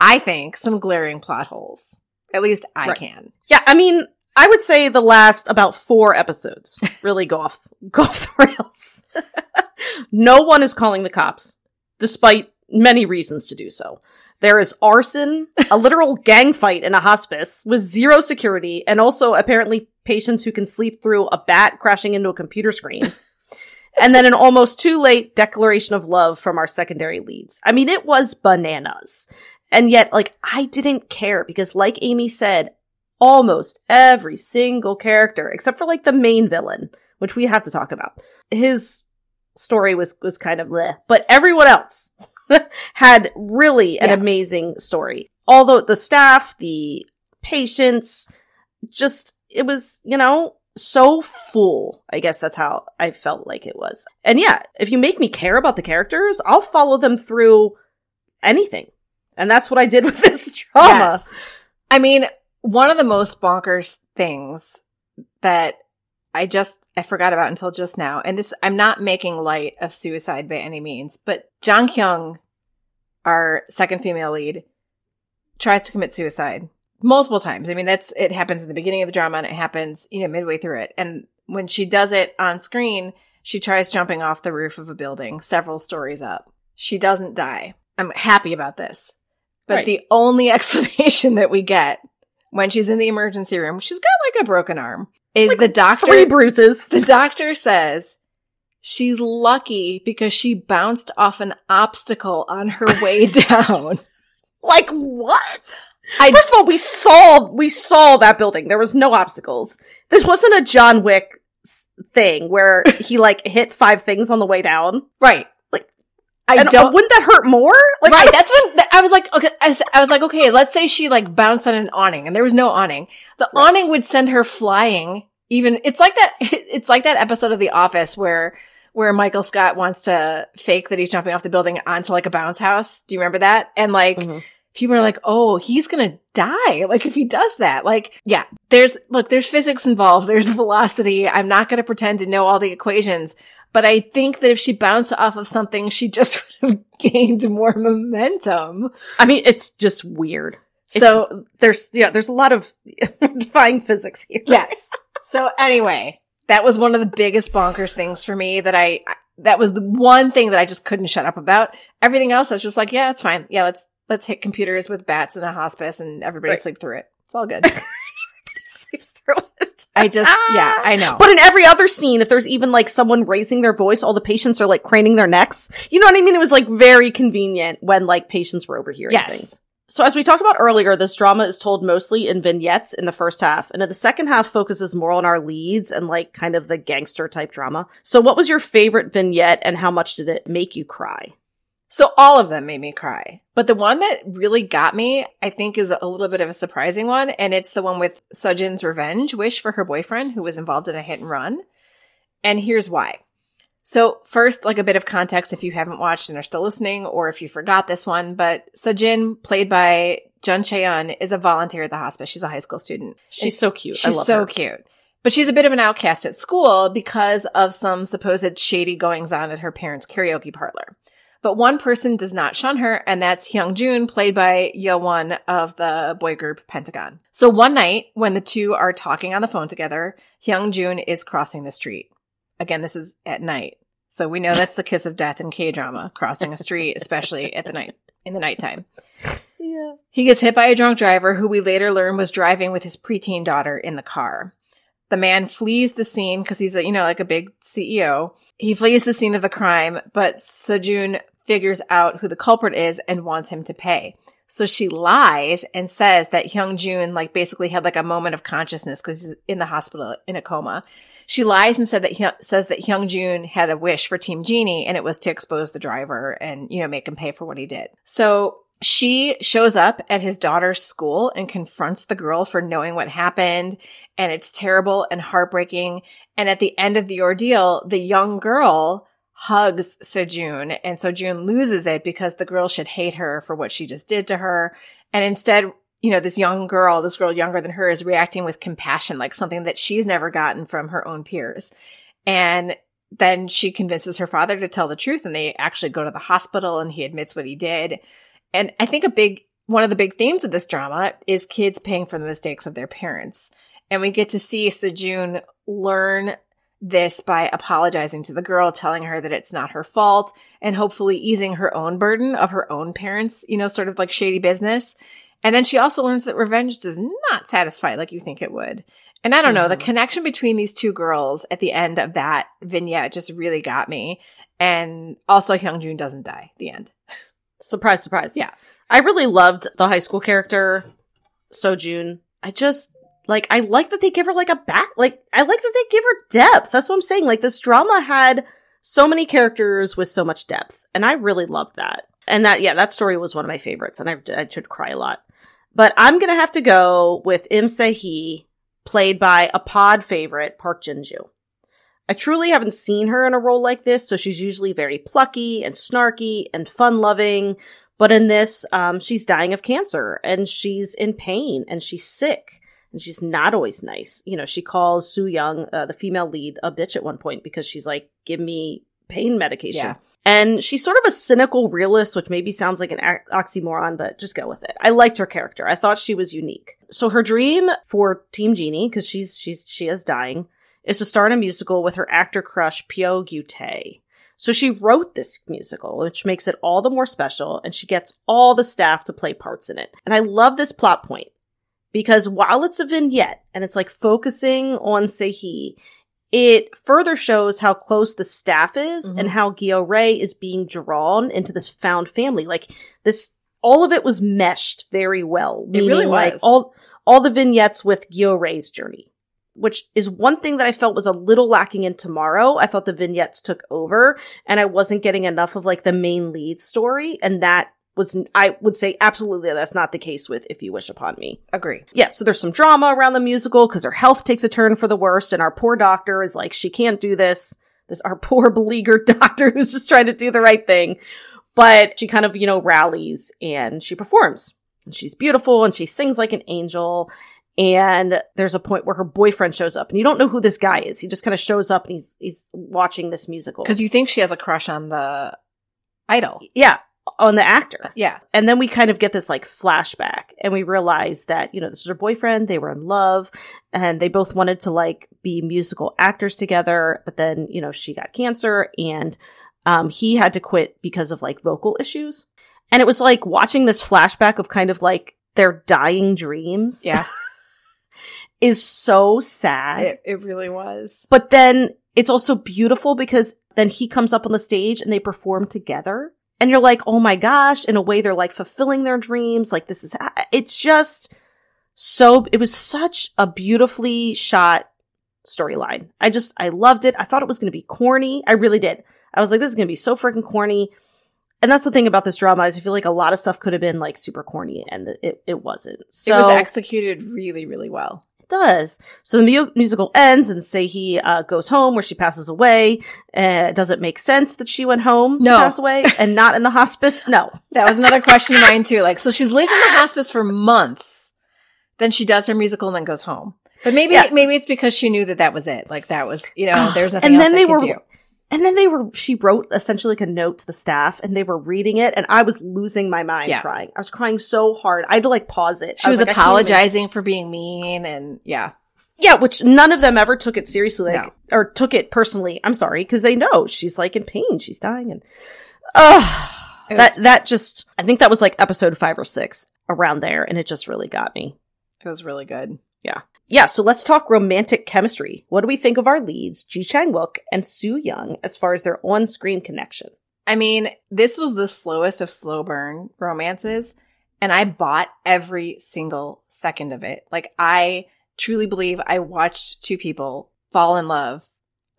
I think, some glaring plot holes. At least I Right. can. Yeah, I mean, I would say the last about four episodes really go off go off the rails. no one is calling the cops, despite many reasons to do so. There is arson, a literal gang fight in a hospice with zero security, and also apparently patients who can sleep through a bat crashing into a computer screen. And then an almost too late declaration of love from our secondary leads. I mean, it was bananas. And yet, like, I didn't care because, like Amy said, almost every single character, except for like the main villain, which we have to talk about. His story was was kind of bleh, but everyone else had really an Yeah. amazing story. Although the staff, the patients, just it was, you know, so full. I guess that's how I felt like it was. And yeah, if you make me care about the characters, I'll follow them through anything. And that's what I did with this drama. Yes. I mean, one of the most bonkers things that I just I forgot about until just now, and this I'm not making light of suicide by any means, but Jang Kyung, our second female lead, tries to commit suicide multiple times. I mean, that's it happens in the beginning of the drama and it happens, you know, midway through it. And when she does it on screen, she tries jumping off the roof of a building several stories up. She doesn't die. I'm happy about this. But Right. the only explanation that we get when she's in the emergency room, she's got like a broken arm, is Like the doctor Three bruises. the doctor says she's lucky because she bounced off an obstacle on her way down. Like what? I First of all, we saw we saw that building. There was no obstacles. This wasn't a John Wick thing where he like hit five things on the way down. right. Like, I and uh, don't wouldn't that hurt more? Like, right. That's what I'm- I was like. Okay, I, s- I was like, okay. Let's say she like bounced on an awning, and there was no awning. The Right. awning would send her flying. Even it's like that. It's like that episode of The Office where where Michael Scott wants to fake that he's jumping off the building onto like a bounce house. Do you remember that? And like Mhm. People are like, oh, he's gonna die. Like if he does that, like yeah. There's look, there's physics involved. There's velocity. I'm not gonna pretend to know all the equations. But I think that if she bounced off of something, she just would have gained more momentum. I mean, it's just weird. It's- So There's yeah, there's a lot of defying physics here. yes. So anyway, that was one of the biggest bonkers things for me that I that was the one thing that I just couldn't shut up about. Everything else I was just like, yeah, it's fine. Yeah, let's let's hit computers with bats in a hospice and everybody Right. sleep through it. It's all good. Sleeps through it. I just yeah, ah. I know. But in every other scene, if there's even like someone raising their voice, all the patients are like craning their necks. You know what I mean? It was like very convenient when like patients were overhearing yes. things. So as we talked about earlier, this drama is told mostly in vignettes in the first half, and in the second half focuses more on our leads and like kind of the gangster type drama. So what was your favorite vignette and how much did it make you cry? So all of them made me cry. But the one that really got me, I think, is a little bit of a surprising one. And it's the one with Sujin's revenge wish for her boyfriend who was involved in a hit and run. And here's why. So first, like a bit of context if you haven't watched and are still listening, or if you forgot this one, but Sujin, played by Jun Cheon, is a volunteer at the hospice. She's a high school student. She's so cute. I She's so her. cute. But she's a bit of an outcast at school because of some supposed shady goings on at her parents' karaoke parlor. But one person does not shun her, and that's Hyung Jun, played by Yeo One of the boy group Pentagon. So one night, when the two are talking on the phone together, Hyung Jun is crossing the street. Again, this is at night. So we know that's the kiss of death in K drama, crossing a street, especially at the night in the nighttime. Yeah. He gets hit by a drunk driver who we later learn was driving with his preteen daughter in the car. The man flees the scene because he's a, you know, like a big CEO. He flees the scene of the crime, but Sejun figures out who the culprit is and wants him to pay. So she lies and says that Hyung Jun like basically had like a moment of consciousness because he's in the hospital in a coma. She lies and said that he says that Hyung Jun had a wish for Team Genie and it was to expose the driver and you know make him pay for what he did. So she shows up at his daughter's school and confronts the girl for knowing what happened and it's terrible and heartbreaking. And at the end of the ordeal, the young girl hugs Sejun and Sejun loses it because the girl should hate her for what she just did to her. And instead, you know, this young girl, this girl younger than her is reacting with compassion, like something that she's never gotten from her own peers. And then she convinces her father to tell the truth and they actually go to the hospital and he admits what he did. And I think a big, one of the big themes of this drama is kids paying for the mistakes of their parents. And we get to see Sejun learn this by apologizing to the girl, telling her that it's not her fault, and hopefully easing her own burden of her own parents, you know, sort of like shady business. And then she also learns that revenge does not satisfy like you think it would. And I don't know, the Mhm. connection between these two girls at the end of that vignette just really got me. And also Hyungjun doesn't die the end. Surprise, surprise. Yeah. I really loved the high school character, So Sojun. I just like I like that they give her like a back like I like that they give her depth. That's what I'm saying. Like this drama had so many characters with so much depth. And I really loved that. And that yeah, that story was one of my favorites and I I should cry a lot. But I'm going to have to go with Im Se-hee, played by a pod favorite Park Jin-ju. I truly haven't seen her in a role like this, so she's usually very plucky and snarky and fun loving. But in this, um, she's dying of cancer and she's in pain and she's sick and she's not always nice. You know, she calls Soo Young, uh, the female lead, a bitch at one point because she's like, give me pain medication. Yeah. And she's sort of a cynical realist, which maybe sounds like an oxymoron, but just go with it. I liked her character. I thought she was unique. So her dream for Team Genie, because she's she's she is dying, is to star in a musical with her actor crush Pyo Gyu-tae. So she wrote this musical, which makes it all the more special, and she gets all the staff to play parts in it. And I love this plot point because while it's a vignette and it's like focusing on Se-hee, it further shows how close the staff is Mhm. and how Gyo Ray is being drawn into this found family. Like this, all of it was meshed very well. It really like all all the vignettes with Gyo Ray's journey, which is one thing that I felt was a little lacking in Tomorrow. I thought the vignettes took over, and I wasn't getting enough of like the main lead story, and that was I would say absolutely that's not the case with If You Wish Upon Me Agree. yeah, so there's some drama around the musical because her health takes a turn for the worst, and our poor doctor is like, she can't do this. This our poor beleaguered doctor who's just trying to do the right thing, but she kind of you know rallies and she performs. And she's beautiful and she sings like an angel. And there's a point where her boyfriend shows up, and you don't know who this guy is. He just kind of shows up and he's he's watching this musical. Because you think she has a crush on the idol. yeah, on the actor. Yeah. And then we kind of get this like flashback and we realize that, you know, this is her boyfriend. They were in love and they both wanted to like be musical actors together. But then, you know, she got cancer and, um, he had to quit because of like vocal issues. And it was like watching this flashback of kind of like their dying dreams Yeah. is so sad. it, it really was. But then it's also beautiful because then he comes up on the stage and they perform together. And you're like, oh my gosh, in a way they're like fulfilling their dreams. Like this is, it's just so, it was such a beautifully shot storyline. I just, I loved it. I thought it was going to be corny. I really did. I was like, this is going to be so freaking corny. And that's the thing about this drama is I feel like a lot of stuff could have been like super corny and it, it wasn't. So it was executed really, really well. Does. So the mu- musical ends and Se-hee uh, goes home where she passes away. Uh, does it make sense that she went home No. to pass away and not in the hospice? No. That was another question of mine too. Like, so she's lived in the hospice for months. Then she does her musical and then goes home. But maybe Yeah. maybe it's because she knew that that was it. Like that was you know there's nothing And then they were- do. And then they were, she wrote essentially like a note to the staff and they were reading it and I was losing my mind Yeah. crying. I was crying so hard. I had to like pause it. She I was, like, can't even- apologizing for being mean and yeah. Yeah, which none of them ever took it seriously, like, No. or took it personally. I'm sorry, because they know she's like in pain. She's dying and, ugh. It That, that just, I think that was like episode five or six around there and it just really got me. It was really good. Yeah, so let's talk romantic chemistry. What do we think of our leads, Ji Chang Wook and Soo Young, as far as their on screen connection? I mean, this was the slowest of slow burn romances, and I bought every single second of it. Like, I truly believe I watched two people fall in love,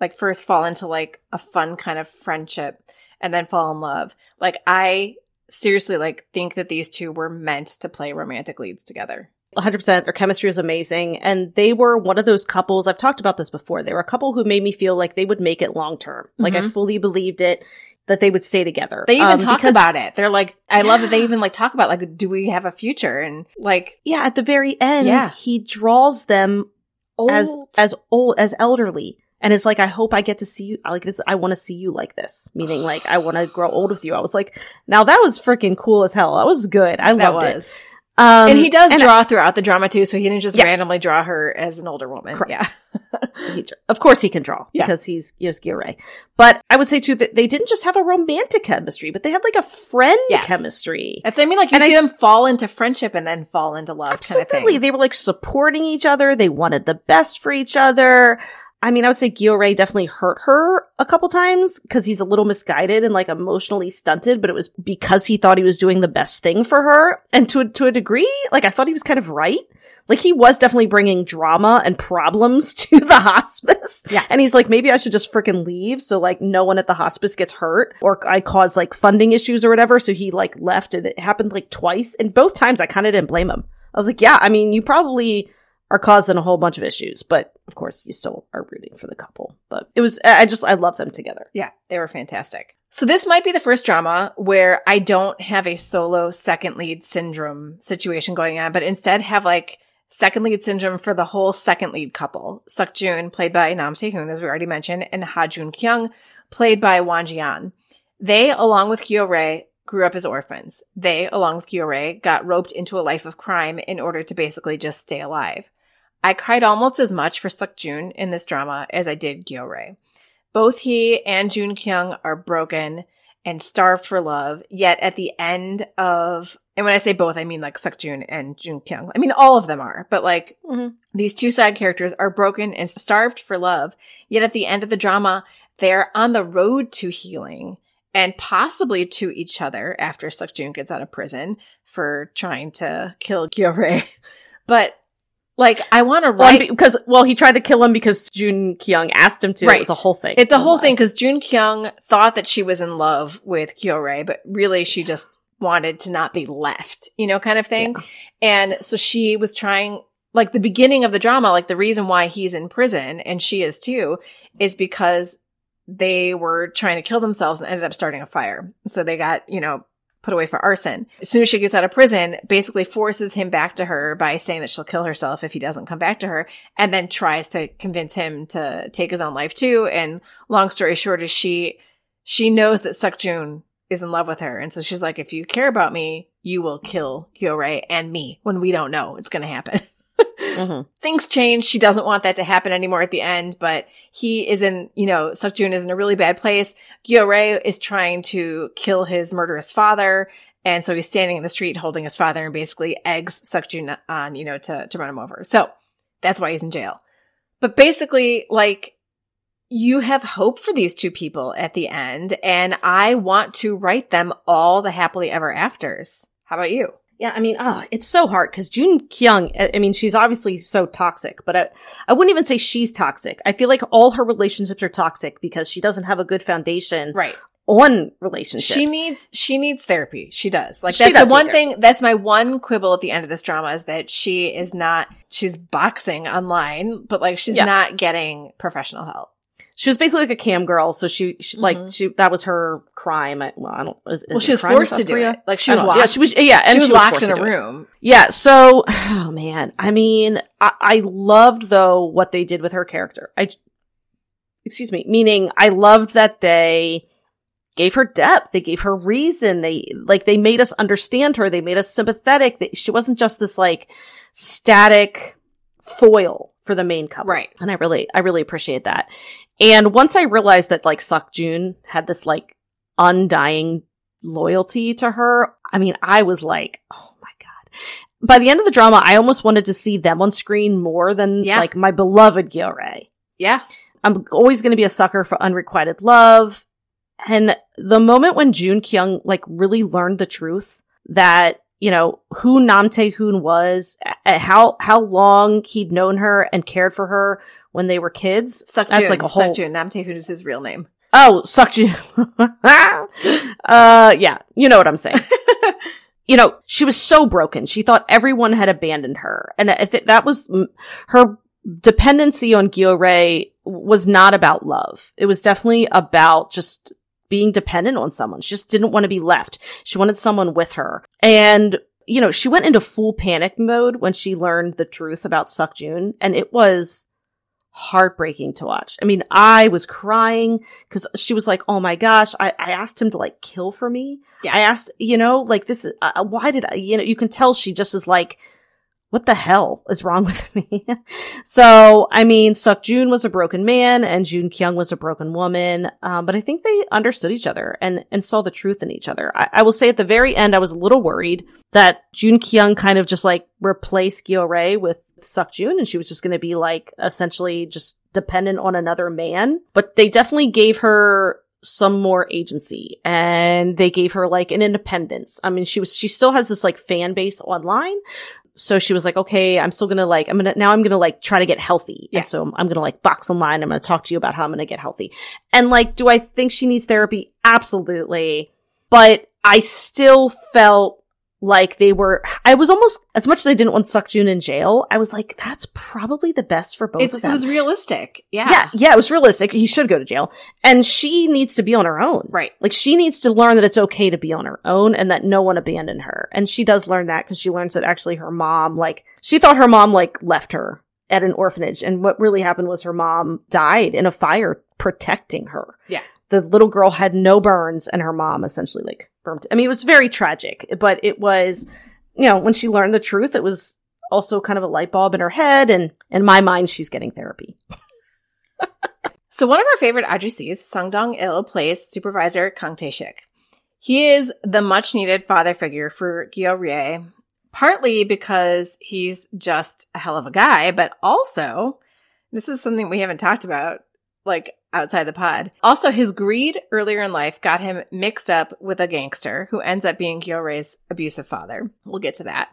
like, first fall into like a fun kind of friendship and then fall in love. Like, I seriously like think that these two were meant to play romantic leads together. 100% their chemistry is amazing. And they were one of those couples i've talked about this before they were a couple who made me feel like they would make it long term like i Mhm. fully believed it that they would stay together. They even Um, talk because- about it. They're like, I love that they even like talk about like, do we have a future? And like, yeah at the very end Yeah. he draws them as old- as old as elderly. And it's like i hope i get to see you like this i want to see you like this. Meaning like i want to grow old with you. I was like now that was freaking cool as hell. That was good. I that loved was. it um and he does and draw throughout the drama too, so he didn't just Yeah. randomly draw her as an older woman. Correct. Yeah. he, of course he can draw Yeah. because he's Yosuke Ray. But I would say too that they didn't just have a romantic chemistry, but they had like a friend Yes. chemistry. That's what I mean. Like you And see I- them fall into friendship and then fall into love kind of Absolutely. thing. They were like supporting each other. They wanted the best for each other. I mean, I would say Gyo Ray definitely hurt her a couple times because he's a little misguided and like emotionally stunted, but it was because he thought he was doing the best thing for her. And to, a- to a degree, like I thought he was kind of right. Like he was definitely bringing drama and problems to the hospice. Yeah. And he's like, maybe I should just freaking leave. So like no one at the hospice gets hurt or I cause like funding issues or whatever. So he like left and it happened like twice. And both times I kind of didn't blame him. I was like, yeah, I mean, you probably are causing a whole bunch of issues, but of course you still are rooting for the couple. But it was, I just, I love them together. yeah, they were fantastic. So this might be the first drama where I don't have a solo second lead syndrome situation going on, but instead have like second lead syndrome for the whole second lead couple. Suk Jun, played by Nam Se Hoon, as we already mentioned, and Ha Jun Kyung, played by Won Ji An. They, along with Gyo Ray, grew up as orphans. They, along with Gyo Ray, got roped into a life of crime in order to basically just stay alive. I cried almost as much for Suk Jun in this drama as I did Gyo Ray. Both he and Jun Kyung are broken and starved for love, yet at the end of, and when I say both, I mean like Suk Jun and Jun Kyung. I mean, all of them are, but like Mhm. these two side characters are broken and starved for love, yet at the end of the drama, they're on the road to healing and possibly to each other after Suk Jun gets out of prison for trying to kill Gyo But like, I want to write. and because, well, he tried to kill him because Jun Kyung asked him to. Right. It was a whole thing. It's a whole thing because Jun Kyung thought that she was in love with Gyo Ray, but really she just wanted to not be left, you know, kind of thing. And so she was trying, like the beginning of the drama, like the reason why he's in prison and she is too, is because they were trying to kill themselves and ended up starting a fire. So they got, you know, put away for arson. As soon as she gets out of prison, basically forces him back to her by saying that she'll kill herself if he doesn't come back to her, and then tries to convince him to take his own life too. And long story short is she she knows that Suk Jun is in love with her, and so she's like, if you care about me, you will kill Gyo Ray and me when we don't know it's gonna happen. Mhm. Things change. She doesn't want that to happen anymore at the end, but he is in, you know, Suk Jun is in a really bad place. Gyo Ray is trying to kill his murderous father. And so he's standing in the street holding his father and basically eggs Suk Jun on, you know, to, to run him over. So that's why he's in jail. But basically, like, you have hope for these two people at the end, and I want to write them all the happily ever afters. How about you? Yeah, I mean, ah, it's so hard because Jun Kyung, I mean, she's obviously so toxic, but I, I wouldn't even say she's toxic. I feel like all her relationships are toxic because she doesn't have a good foundation Right. on relationships. She needs she needs therapy. She does. Like that's does the one therapy. thing that's my one quibble at the end of this drama is that she is not she's boxing online, but like she's Yeah. not getting professional help. She was basically like a cam girl, so she, she like Mhm. she that was her crime. I, well, I don't. Is, is Well, she was forced to do Korea? it. Like she was locked. Yeah, she was. Yeah, and she was was locked forced in a to it. room. Yeah. So, oh man, I mean, I, I loved though what they did with her character. I, excuse me, meaning I loved that they gave her depth. They gave her reason. They, like, they made us understand her. They made us sympathetic. They, she wasn't just this, like, static foil for the main couple. Right. And I really, I really appreciate that. And once I realized that, like, Suk Jun had this, like, undying loyalty to her, I mean, I was like, oh my God. By the end of the drama, I almost wanted to see them on screen more than, Yeah. like, my beloved Gyo Ray. Yeah. I'm always going to be a sucker for unrequited love. And the moment when Jun Kyung like really learned the truth that, you know, who Nam Tae Hoon was, how, how long he'd known her and cared for her when they were kids. Suck That's like a whole- Suk Jun. Nam Tae-hoon is his real name. Oh, Suk Jun. uh, yeah, you know what I'm saying. you know, she was so broken. She thought everyone had abandoned her. And if it, that was her dependency on Gyo Ray was not about love. It was definitely about just being dependent on someone. She just didn't want to be left. She wanted someone with her. And, you know, she went into full panic mode when she learned the truth about Suk Jun. And it was heartbreaking to watch. I mean, I was crying because she was like, Oh my gosh, I, I asked him to like kill for me. Yeah. I asked, you know, like this is, uh, why did I, you know, you can tell she just is like, what the hell is wrong with me? so, I mean, Suk Jun was a broken man and Jun Kyung was a broken woman. Um, but I think they understood each other and, and saw the truth in each other. I, I will say at the very end, I was a little worried that Jun Kyung kind of just like replaced Gyo Ray with Suk Jun and she was just going to be like essentially just dependent on another man. But they definitely gave her some more agency and they gave her like an independence. I mean, she was, she still has this like fan base online. So she was like, okay, I'm still gonna like, I'm gonna, now I'm gonna like try to get healthy. Yeah. And so I'm, I'm gonna like box online. I'm gonna talk to you about how I'm gonna get healthy. And like, do I think she needs therapy? Absolutely. But I still felt like they were, I was almost, as much as I didn't want Suk Jun in jail, I was like, that's probably the best for both It's, of it was realistic. Yeah. yeah, yeah, it was realistic. He should go to jail. And she needs to be on her own. Right. Like she needs to learn that it's okay to be on her own and that no one abandoned her. And she does learn that because she learns that actually her mom, like, she thought her mom, like, left her at an orphanage. And what really happened was her mom died in a fire protecting her. Yeah. The little girl had no burns and her mom essentially, like, burned. I mean, it was very tragic, but it was, you know, when she learned the truth, it was also kind of a light bulb in her head. And in my mind, she's getting therapy. So one of our favorite ahjussis, Sung Dong Il, plays supervisor Kang Tae-shik. He is the much needed father figure for Gyo Ray, partly because he's just a hell of a guy, but also, this is something we haven't talked about, like outside the pod. Also, his greed earlier in life got him mixed up with a gangster who ends up being Gyo Ray's abusive father. We'll get to that.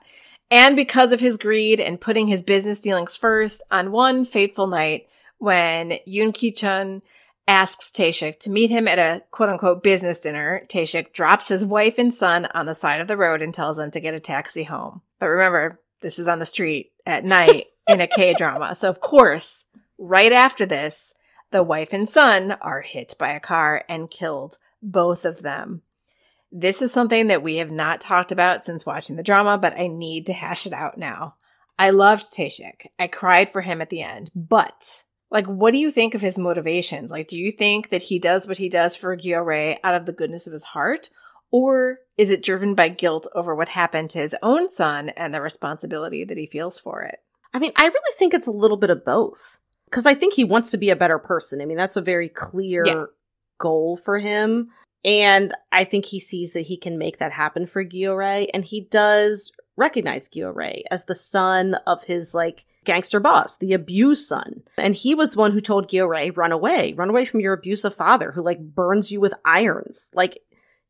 And because of his greed and putting his business dealings first, on one fateful night, when Yoon Ki Chun asks Taeshik to meet him at a quote unquote business dinner, Taeshik drops his wife and son on the side of the road and tells them to get a taxi home. But remember, this is on the street at night in a K drama. So of course, right after this, the wife and son are hit by a car and killed, both of them. This is something that we have not talked about since watching the drama, but I need to hash it out now. I loved Taeshik. I cried for him at the end, but like, what do you think of his motivations? Like, do you think that he does what he does for Gyo out of the goodness of his heart? Or is it driven by guilt over what happened to his own son and the responsibility that he feels for it? I mean, I really think it's a little bit of both. Because I think he wants to be a better person. I mean, that's a very clear Yeah. goal for him. And I think he sees that he can make that happen for Gyo And he does recognize Gyo as the son of his, like, gangster boss, the abused son. And he was the one who told Gyo run away, run away from your abusive father who, like, burns you with irons. Like,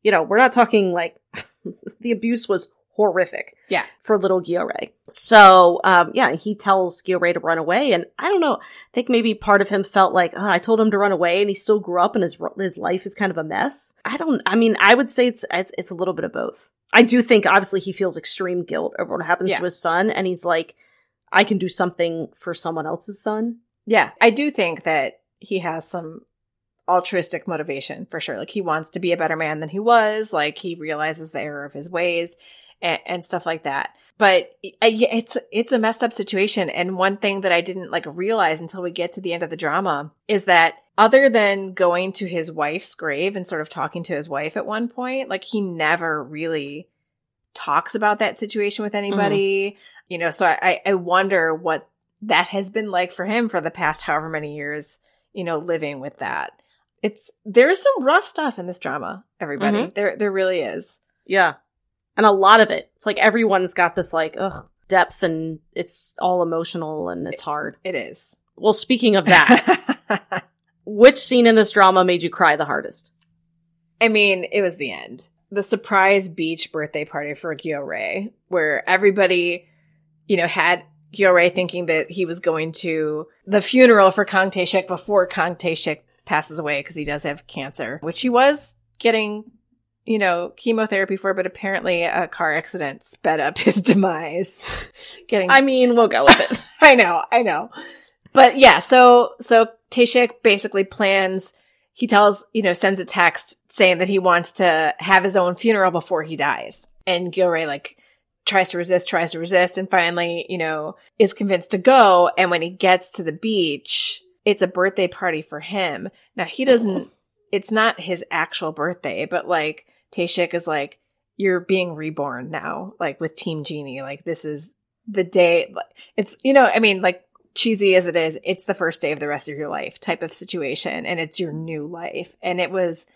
you know, we're not talking, like, the abuse was horrific Yeah. for little Gyo So, um, yeah, he tells Gyo to run away. And I don't know, I think maybe part of him felt like, oh, I told him to run away and he still grew up and his, his life is kind of a mess. I don't, I mean, I would say it's, it's, it's a little bit of both. I do think obviously he feels extreme guilt over what happens Yeah. to his son. And he's like, I can do something for someone else's son. Yeah, I do think that he has some altruistic motivation for sure. Like he wants to be a better man than he was. Like he realizes the error of his ways and, and stuff like that. But it's it's a messed up situation. And one thing that I didn't like realize until we get to the end of the drama is that other than going to his wife's grave and sort of talking to his wife at one point, like he never really talks about that situation with anybody. You know, so I, I wonder what that has been like for him for the past however many years, you know, living with that. It's there's some rough stuff in this drama, everybody. Mhm. There there really is. Yeah. And a lot of it. It's like everyone's got this like, ugh, depth and it's all emotional and it's hard. It is. Well, speaking of that, which scene in this drama made you cry the hardest? I mean, it was the end. The surprise beach birthday party for Gyo Ray, where everybody, you know, had Gyo Ray thinking that he was going to the funeral for Kang Tae-shik before Kang Tae-shik passes away because he does have cancer, which he was getting, you know, chemotherapy for, but apparently a car accident sped up his demise. getting I mean, we'll go with it. I know, I know. But yeah, so so Taeshik basically plans he tells, you know, sends a text saying that he wants to have his own funeral before he dies. And Gyo Ray like tries to resist, tries to resist, and finally, you know, is convinced to go. And when he gets to the beach, it's a birthday party for him. Now he doesn't it's not his actual birthday, but like Taeshik is like, You're being reborn now, like with Team Genie. Like this is the day it's you know, I mean, like cheesy as it is, it's the first day of the rest of your life type of situation, and it's your new life. And it was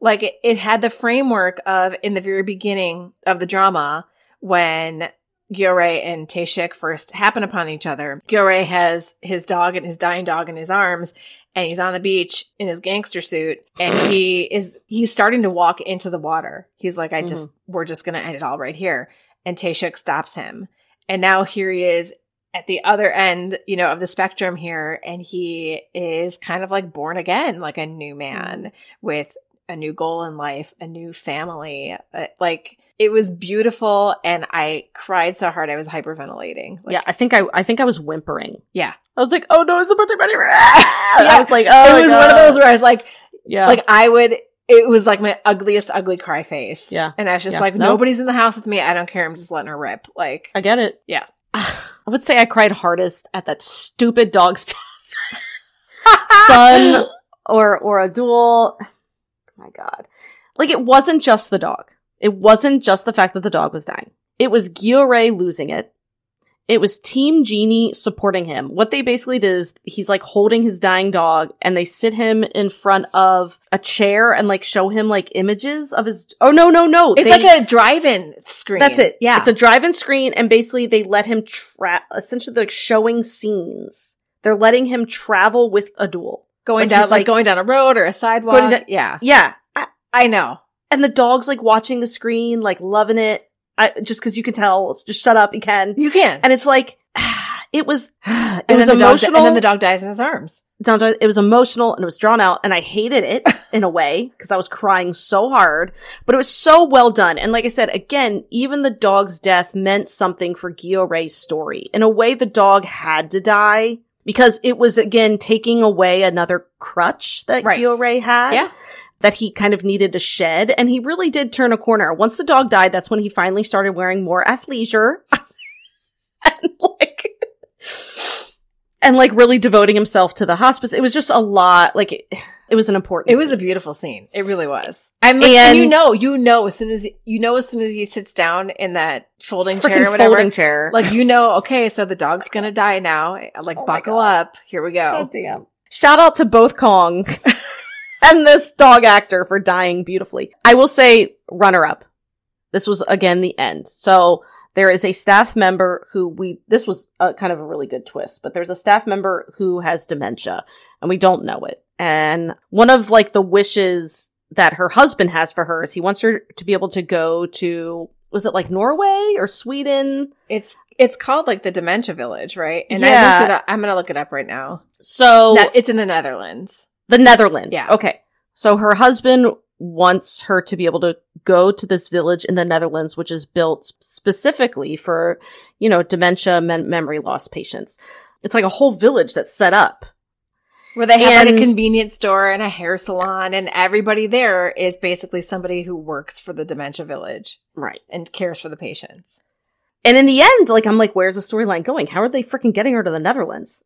like it, it had the framework of in the very beginning of the drama when Gyo Ray and Taeshik first happen upon each other. Gyo Ray has his dog and his dying dog in his arms, and he's on the beach in his gangster suit, and he is he's starting to walk into the water. He's like, I just we're just gonna end it all right here. And Taeshik stops him. And now here he is at the other end, you know, of the spectrum here, and he is kind of like born again, like a new man with a new goal in life, a new family. Uh, Like it was beautiful, and I cried so hard I was hyperventilating. Like, yeah, I think I, I think I was whimpering. yeah. I was like, oh no, it's a birthday party. I was like, oh, it was one of those where I was like, Yeah. like I would. It was like my ugliest ugly cry face. Yeah. and I was just Yeah. like, Nope. nobody's in the house with me. I don't care. I'm just letting her rip. Like, I get it. Yeah. I would say I cried hardest at that stupid dog's death. Son or or a duel. Oh my god. Like it wasn't just the dog. It wasn't just the fact that the dog was dying. It was Gyo Ray losing it. It was Team Genie supporting him. What they basically did is he's like holding his dying dog and they sit him in front of a chair and like show him like images of his Oh no, no, no. it's They- like a drive-in screen. that's it. Yeah, It's a drive-in screen and basically they let him tra- essentially like showing scenes. They're letting him travel with a duel. going like down like, like- going down a road or a sidewalk. Down- yeah, Yeah. I- I know. And the dog's like watching the screen, like loving it. I, just cause you can tell, just shut up, you can. You can. And it's like, it was, it and was then the emotional. and then the dog dies in his arms. it was emotional and it was drawn out and I hated it in a way because I was crying so hard, but it was so well done. And like I said, again, even the dog's death meant something for Gyo Ray's story. In a way, the dog had to die because it was again taking away another crutch that Right. Gyo Ray had. Yeah. That he kind of needed to shed. And he really did turn a corner. Once the dog died, that's when he finally started wearing more athleisure. and like, and like really devoting himself to the hospice. It was just a lot. Like it, it was an important. It was a beautiful scene. It really was. I'm like, and, you know, you know, as soon as you know, as soon as he sits down in that folding chair or whatever, folding chair. like you know, okay, so the dog's gonna die now. Like Oh buckle up. Here we go. God damn. Shout out to both Kong and this dog actor for dying beautifully. I will say runner up. This was again the end. So there is a staff member who we, this was a, kind of a really good twist, but there's a staff member who has dementia and we don't know it. And one of like the wishes that her husband has for her is he wants her to be able to go to, was it like Norway or Sweden? It's it's called like the Dementia Village, right? And I Yeah. looked it up. I'm gonna look it up right now. So No, it's in the Netherlands. The Netherlands. Yeah. Okay. So her husband wants her to be able to go to this village in the Netherlands, which is built specifically for, you know, dementia, mem- memory loss patients. It's like a whole village that's set up. Where they have like a convenience store and a hair salon, and everybody there is basically somebody who works for the Dementia Village Right. and cares for the patients. And in the end, like, I'm like, where's the storyline going? How are they freaking getting her to the Netherlands?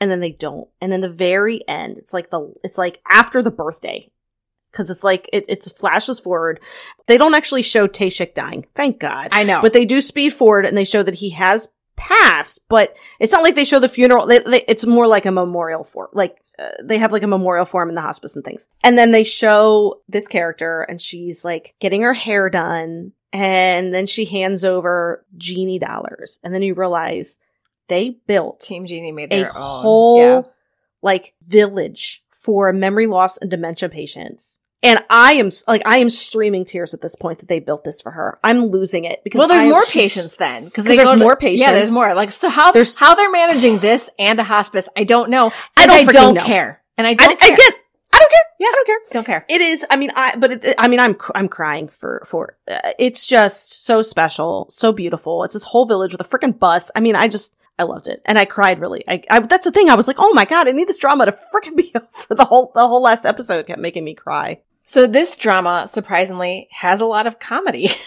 And then they don't. And in the very end, it's like the it's like after the birthday. Cause it's like it it's flashes forward. They don't actually show Taeshik dying, thank God. I know. But they do speed forward and they show that he has passed, but it's not like they show the funeral. They, they, it's more like a memorial for, like, uh, they have like a memorial for him in the hospice and things. And then they show this character and she's like getting her hair done. And then she hands over genie dollars. And then you realize they built Team Genie made a own. whole Yeah. like village for memory loss and dementia patients. And I am like I am streaming tears at this point that they built this for her. I'm losing it because Well, there's I- more she's- patients then because there's more patients. Yeah, there's more. Like so, how There's- how they're managing this and a hospice, I don't know. I don't I don't know. care, and I I, don't I care. get. I don't care. Yeah, I don't care. don't care. It is. I mean, I. But it, I mean, I'm. I'm crying for for. Uh, it's just so special, so beautiful. It's this whole village with a freaking bus. I mean, I just. I loved it, and I cried really. I, I. That's the thing. I was like, oh my god, I need this drama to freaking be over. The whole the whole last episode kept making me cry. So this drama, surprisingly, has a lot of comedy.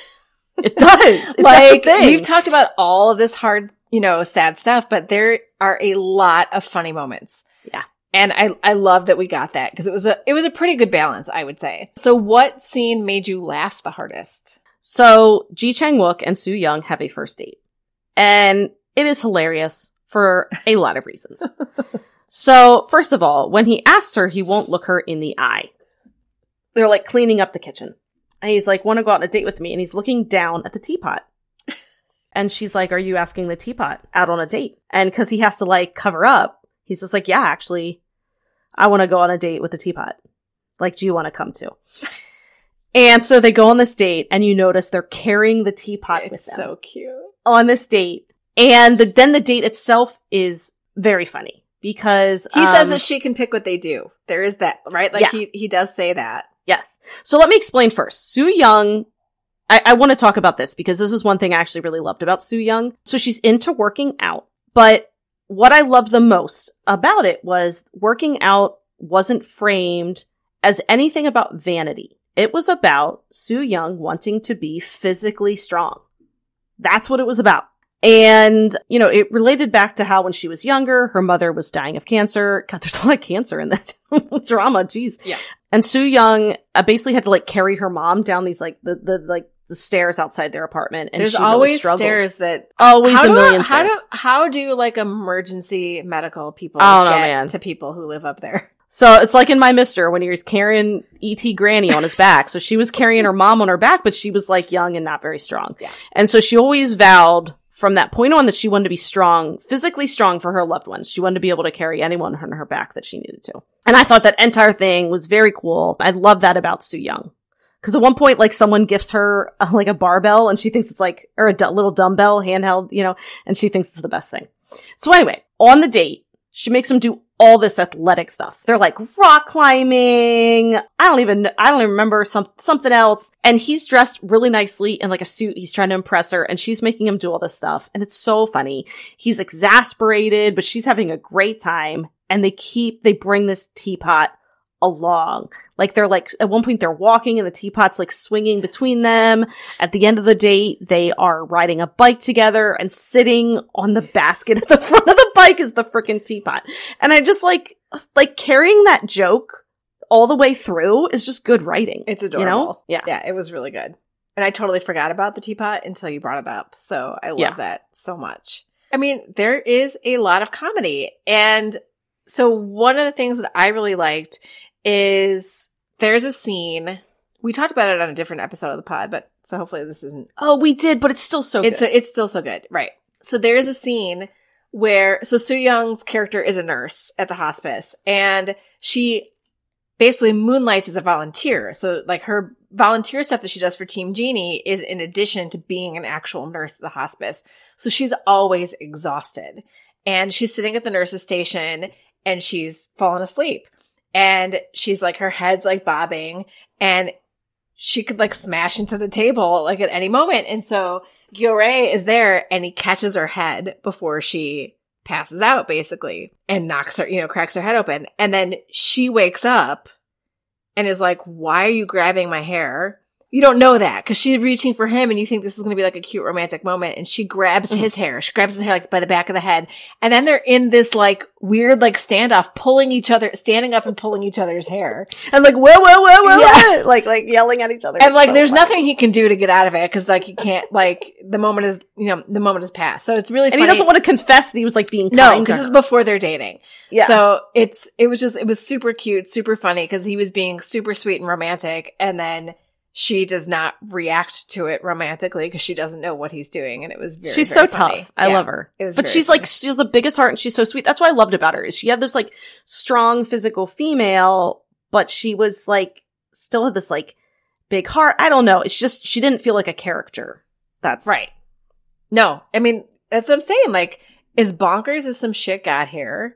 It does. Like we've talked about all of this hard, you know, sad stuff, but there are a lot of funny moments. Yeah. And I I love that we got that because it was a it was a pretty good balance, I would say. So what scene made you laugh the hardest? So Ji Chang Wook and Soo Young have a first date. And it is hilarious for a lot of reasons. so, first of all, when he asks her, he won't look her in the eye. They're like cleaning up the kitchen. And he's like, want to go out on a date with me? And he's looking down at the teapot. And she's like, are you asking the teapot out on a date? And cause he has to like cover up, he's just like, yeah, actually, I want to go on a date with the teapot. Like, do you want to come too? And so they go on this date, and you notice they're carrying the teapot with It's them so cute. on this date. And the, then the date itself is very funny because He says um, that she can pick what they do. There is that, right? Like Yeah. he he does say that. Yes. So let me explain first. Soo Young, I, I want to talk about this because this is one thing I actually really loved about Soo Young. So she's into working out, but what I loved the most about it was working out wasn't framed as anything about vanity. It was about Soo Young wanting to be physically strong. That's what it was about. And, you know, it related back to how when she was younger, her mother was dying of cancer. God, there's a lot of cancer in that drama. Jeez. Yeah. And Soo Young uh, basically had to like carry her mom down these like the, the like the stairs outside their apartment. And There's she really always struggled. stairs that Always a million how stairs. do how do like emergency medical people know, get man. to people who live up there? So it's like in my Mister when he was carrying E.T. Granny on his back. So she was carrying her mom on her back, but she was like young and not very strong. Yeah. And so she always vowed from that point on that she wanted to be strong, physically strong for her loved ones. She wanted to be able to carry anyone on her back that she needed to. And I thought that entire thing was very cool. I love that about Soo Young. Cause at one point, like someone gifts her like a barbell and she thinks it's like, or a little dumbbell handheld, you know, and she thinks it's the best thing. So anyway, on the date, she makes him do all this athletic stuff. They're like rock climbing. I don't even, I don't even remember some, something else. And he's dressed really nicely in like a suit. He's trying to impress her and she's making him do all this stuff. And it's so funny. He's exasperated, but she's having a great time. And they keep, they bring this teapot along. Like they're like, at one point they're walking and the teapot's like swinging between them. At the end of the date, they are riding a bike together and sitting on the basket at the front of the bike is the freaking teapot. And I just like, like carrying that joke all the way through is just good writing. It's You adorable. know? Yeah. Yeah, it was really good. And I totally forgot about the teapot until you brought it up. So I love Yeah. that so much. I mean, there is a lot of comedy. And so one of the things that I really liked is there's a scene. We talked about it on a different episode of the pod, but so hopefully this isn't Oh, we did, but it's still so it's good. it's still so good, right? So there's a scene where so Soo Young's character is a nurse at the hospice, and she basically moonlights as a volunteer. So like her volunteer stuff that she does for Team Genie is in addition to being an actual nurse at the hospice. So she's always exhausted, and she's sitting at the nurse's station and she's fallen asleep, and she's like her head's like bobbing, and she could like smash into the table like at any moment. And so Gyo Ray is there and he catches her head before she passes out basically and knocks her, you know, cracks her head open. And then she wakes up and is like, why are you grabbing my hair? You don't know that because she's reaching for him and you think this is going to be like a cute romantic moment and she grabs Mhm. his hair she grabs his hair like by the back of the head and then they're in this like weird like standoff pulling each other standing up and pulling each other's hair And like, whoa, whoa, whoa, whoa, Yeah. whoa, like, like yelling at each other. and It's like so there's funny. nothing he can do to get out of it because like he can't like the moment is you know the moment is past so it's really And funny he doesn't want to confess that he was like being no because this is before they're dating yeah. So it's it was just it was super cute, super funny because he was being super sweet and romantic, and then she does not react to it romantically because she doesn't know what he's doing, and it was very, she's very so funny. tough. I Yeah, love her. It was, But she's funny. like she has the biggest heart and she's so sweet. That's what I loved about her. Is she had this like strong physical female, but she was like still had this like big heart. I don't know. It's just she didn't feel like a character. That's right. No, I mean that's what I'm saying. Like, as bonkers as some shit got here.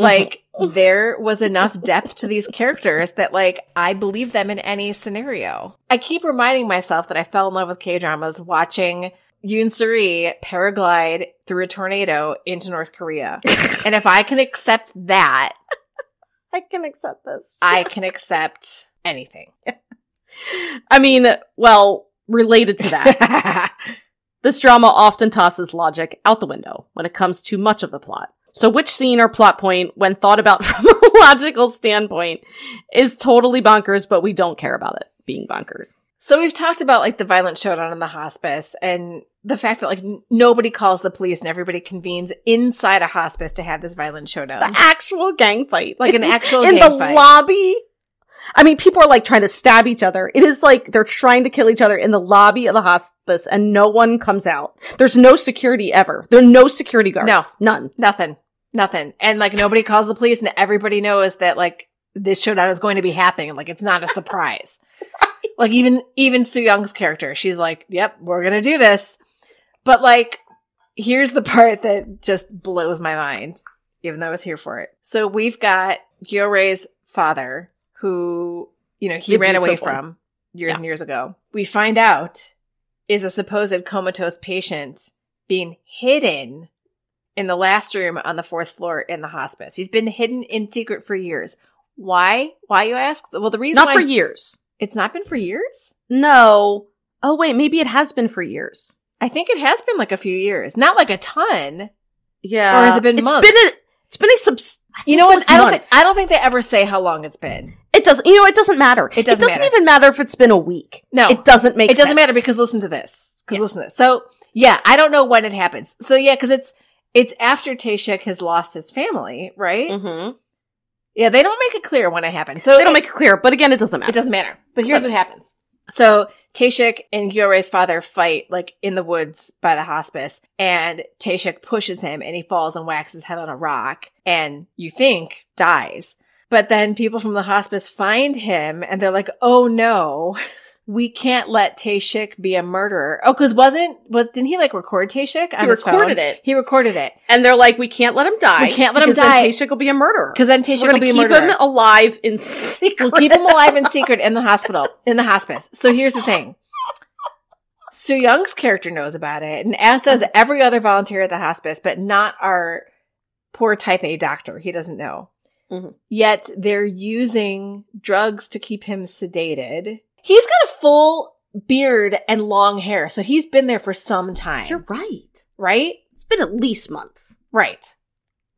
Like there was enough depth to these characters that like I believe them in any scenario. I keep reminding myself that I fell in love with K dramas watching Yoon Seri paraglide through a tornado into North Korea. and if I can accept that, I can accept this. I can accept anything. I mean, well, related to that, this drama often tosses logic out the window when it comes to much of the plot. So which scene or plot point, when thought about from a logical standpoint, is totally bonkers, but we don't care about it being bonkers? So we've talked about like the violent showdown in the hospice and the fact that like n- nobody calls the police and everybody convenes inside a hospice to have this violent showdown. The actual gang fight. Like an actual in the fight. lobby. I mean, people are like trying to stab each other. It is like they're trying to kill each other in the lobby of the hospice and no one comes out. There's no security ever. There are no security guards. No. None. Nothing. Nothing. And like nobody calls the police and everybody knows that like this showdown is going to be happening. Like it's not a surprise. Like even even Soo Young's character, she's like, "Yep, we're going to do this." But like here's the part that just blows my mind even though I was here for it. So we've got Gyo Ray's father who, you know, he ran away one. from years Yeah. and years ago. We find out is a supposed comatose patient being hidden in the last room on the fourth floor in the hospice. He's been hidden in secret for years. Why? Why you ask? Well, the reason Not for years. it's not been for years. No. Oh wait, maybe it has been for years. I think it has been like a few years, not like a ton. Yeah. Or has it been It's months? been a, it's been a subs- You know what? I don't think. I don't think they ever say how long it's been. It doesn't, you know, it doesn't matter. It doesn't matter. even matter if it's been a week. No, It doesn't make it doesn't matter because listen to this. Because Yeah. listen to this. So yeah, I don't know when it happens. So yeah, because it's it's after Taeshik has lost his family, right? Mhm. Yeah, they don't make it clear when it happens. So They don't it- make it clear, but again, it doesn't matter. It doesn't matter. But here's what happens. So Taeshik and Gyo Ray's father fight like in the woods by the hospice, and Taeshik pushes him and he falls and whacks his head on a rock, and you think dies. But then people from the hospice find him and they're like, oh no. We can't let Taeshik be a murderer. Oh, cause wasn't, was, didn't he like record Taeshik on He recorded phone? it. He recorded it. And they're like, we can't let him die. We can't let him because die. Then will be a murderer. Cause then So Taeshik we're will be a keep him alive in secret. We'll keep him alive in secret in the hospital, in the hospice. So here's the thing. Soo Young's character knows about it, and as does every other volunteer at the hospice, but not our poor type A doctor. He doesn't know. Mhm. Yet they're using drugs to keep him sedated. He's got a full beard and long hair, so he's been there for some time. You're right. right? It's been at least months. Right.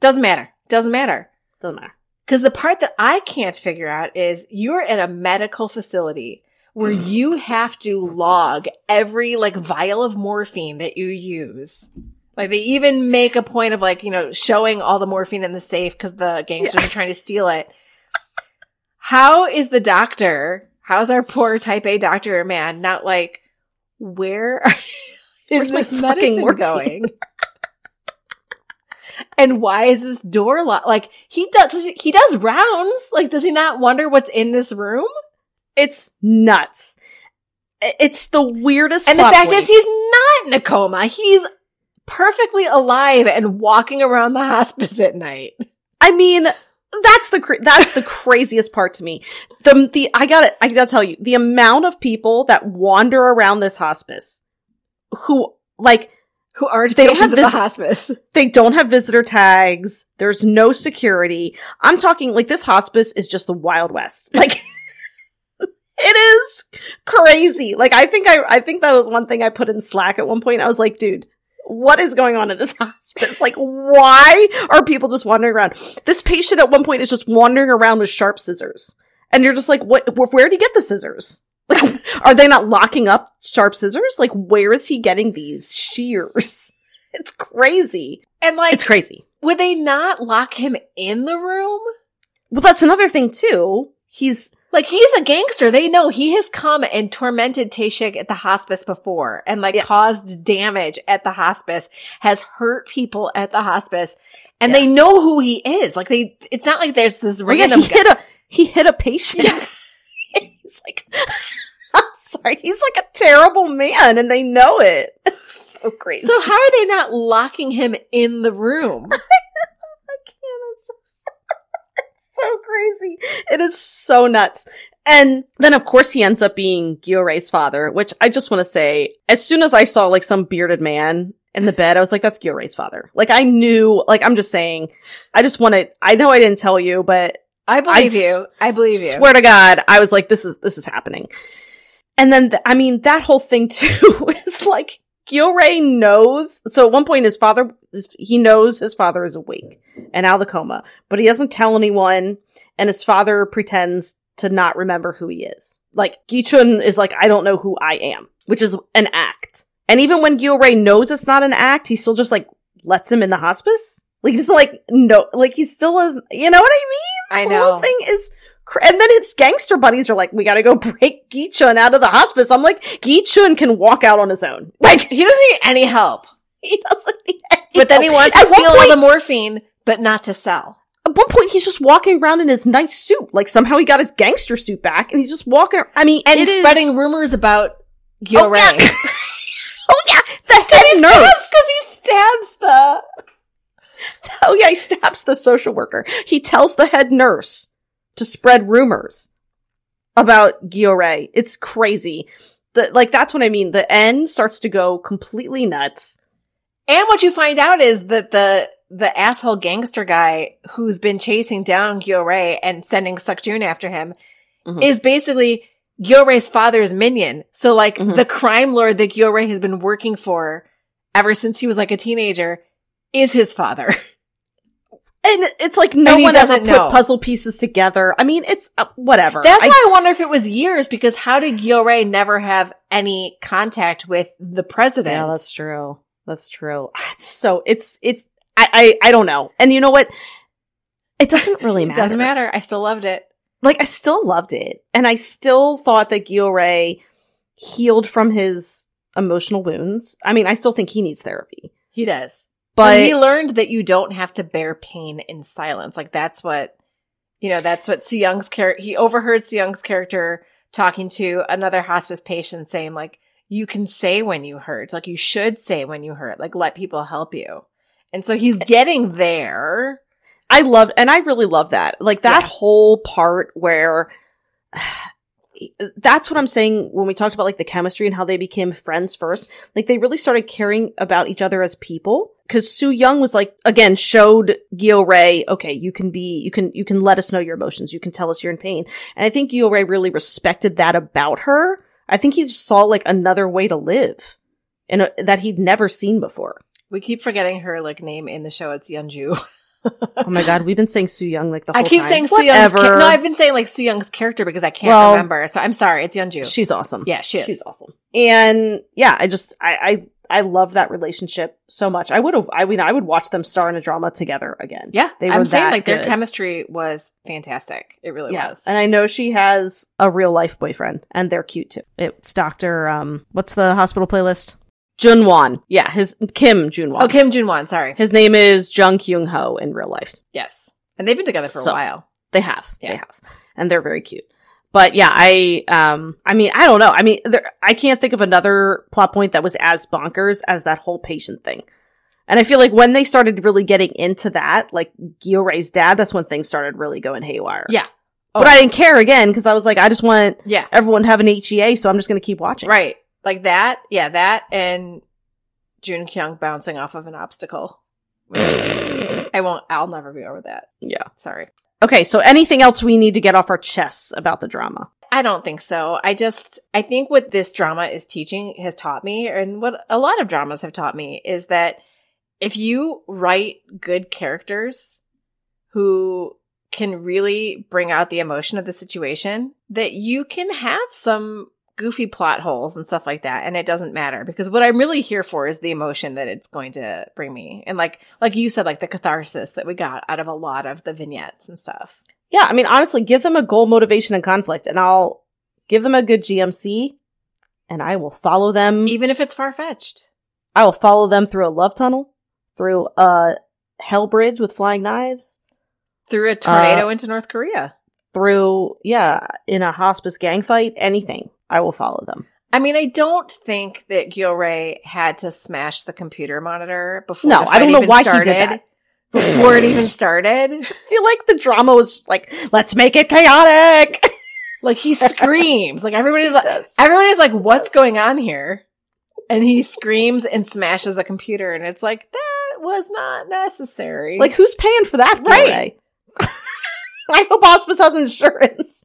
Doesn't matter. Doesn't matter. Doesn't matter. Because the part that I can't figure out is you're at a medical facility where you have to log every like vial of morphine that you use. Like they even make a point of like, you know, showing all the morphine in the safe because the gangsters are trying to steal it. How is the doctor, how's our poor type A doctor man not like, where Where's is my this medicine morphine? going? and why is this door locked? Like he does, he does rounds. Like, does he not wonder what's in this room? It's nuts. It's the weirdest. And the fact point. is, he's not in a coma. He's perfectly alive and walking around the hospice at night. I mean, that's the cra- that's the craziest part to me. The the I got to I got to tell you the amount of people that wander around this hospice who like Who are They don't have at the hospice? they don't have visitor tags. There's no security. I'm talking like this hospice is just the Wild West. Like it is crazy. Like I think I I think that was one thing I put in Slack at one point. I was like, dude, what is going on in this hospice? Like, why are people just wandering around? This patient at one point is just wandering around with sharp scissors. And you're just like, what, where did he get the scissors? Like, are they not locking up sharp scissors? Like, where is he getting these shears? It's crazy. And like, It's crazy. would they not lock him in the room? Well, that's another thing too. He's, Like he's a gangster. They know he has come and tormented Taeshik at the hospice before and like Yeah. caused damage at the hospice, has hurt people at the hospice. And Yeah. they know who he is. Like they, it's not like there's this oh yeah, random he guy. hit a, he hit a patient. he's like, I'm sorry, he's like a terrible man and they know it. so crazy. So how are they not locking him in the room? I can't. It's so crazy. It is so nuts. And then of course he ends up being Gyo Ray's father, which I just want to say, as soon as I saw like some bearded man in the bed, I was like, that's Gyo Ray's father. Like I knew, like I'm just saying, I just want to, I know I didn't tell you, but I believe I you. I believe you. swear to God, I was like, this is, this is happening. And then, th- I mean, that whole thing too is like, Gyo Ray knows, so at one point his father, he knows his father is awake and out of the coma, but he doesn't tell anyone, and his father pretends to not remember who he is. Like, Gichun is like, I don't know who I am, which is an act. And even when Gyo Ray knows it's not an act, he still just like lets him in the hospice. Like, he's like, no, like he still is, you know what I mean? I The whole know. thing is, and then his gangster buddies are like, we gotta go break Gichun out of the hospice. I'm like, Gichun can walk out on his own. Like, He doesn't need any help. he doesn't need any But then he wants to At one steal all the morphine, but not to sell. At one point, he's just walking around in his nice suit. Like somehow he got his gangster suit back, and he's just walking. ar- I mean, And it is- spreading rumors about oh, Gil Oh, Ray. yeah. oh yeah, the head nurse. Because he stabs the. Oh yeah, he stabs the social worker. He tells the head nurse to spread rumors about Gyo Ray. It's crazy. The, like that's what I mean. The end starts to go completely nuts. And what you find out is that the the asshole gangster guy who's been chasing down Gyo Ray and sending Sukjun after him Mhm. is basically Gil father's minion. So like Mhm. the crime lord that Gil has been working for ever since he was like a teenager is his father. And it's like no one ever put know. puzzle pieces together. I mean, it's uh, whatever. That's I- why I wonder if it was years because how did Gyo Ray never have any contact with the president? Yeah, that's true. That's true. So it's it's I I, I don't know. And you know what? It doesn't really it matter. doesn't matter. I still loved it. Like I still loved it, and I still thought that Gyo Ray healed from his emotional wounds. I mean, I still think he needs therapy, He does. But But he learned that you don't have to bear pain in silence. Like that's what, you know, that's what Soo Young's character, he overheard Soo Young's character talking to another hospice patient saying like, you can say when you hurt, like you should say when you hurt, like let people help you. And so he's getting there. I love and I really love that. Like that Yeah. whole part where that's what I'm saying when we talked about like the chemistry and how they became friends first. Like they really started caring about each other as people. Cause Soo Young was like, again, showed Gyo Ray, okay, you can be, you can, you can let us know your emotions. You can tell us you're in pain. And I think Gyo Ray really respected that about her. I think he saw like another way to live and that he'd never seen before. We keep forgetting her like name in the show. It's Yeonju. Oh my God. We've been saying Soo Young like the whole time. I keep time. saying Soo Young's. Whatever. No, I've been saying like Soo Young's character because I can't Well, remember. So I'm sorry. It's Yeonju. She's awesome. yeah, she is. She's awesome. And yeah, I just I I I love that relationship so much. I would have I mean I would watch them star in a drama together again. yeah, They I'm were saying that like their chemistry was fantastic. It really Yeah. was. And I know she has a real life boyfriend and they're cute too. It's Dr. um what's the hospital playlist? Junwan. Yeah, his Kim Junwan. Oh, Kim Junwan. Sorry. His name is Jung Kyung Ho in real life. Yes, and they've been together for So- a while. They have. Yeah. They have. And they're very cute. But yeah, I um I mean, I don't know. I mean, there, I can't think of another plot point that was as bonkers as that whole patient thing. And I feel like when they started really getting into that, like Gyo Ray's dad, that's when things started really going haywire. Yeah. But Oh. I didn't care again because I was like, I just want Yeah. everyone to have an HEA, so I'm just going to keep watching. Right. Like that. Yeah, that and Jun Kyung bouncing off of an obstacle. I won't. I'll never be over that. Yeah. Sorry. Okay, so anything else we need to get off our chests about the drama? I don't think so. I just, I think what this drama is teaching has taught me, and what a lot of dramas have taught me, is that if you write good characters who can really bring out the emotion of the situation, that you can have some goofy plot holes and stuff like that and it doesn't matter because what i'm really here for is the emotion that it's going to bring me and like like you said like the catharsis that we got out of a lot of the vignettes and stuff Yeah, I mean, honestly, give them a goal, motivation, and conflict, and I'll give them a good GMC, and I will follow them. even if it's far-fetched I will follow them through a love tunnel, through a hell bridge with flying knives, through a tornado uh, into north korea through yeah, in a hospice gang fight, anything. I will follow them. I mean, I don't think that Gyo Ray had to smash the computer monitor before. No, I don't know why he did that. Before it even started, I feel like the drama was just like, let's make it chaotic. like he screams, like everybody's like, everybody's like, "What's going on here?" And he screams and smashes a computer, and it's like that was not necessary. Like, who's paying for that, Right. Gyo Ray? I hope hospice has insurance.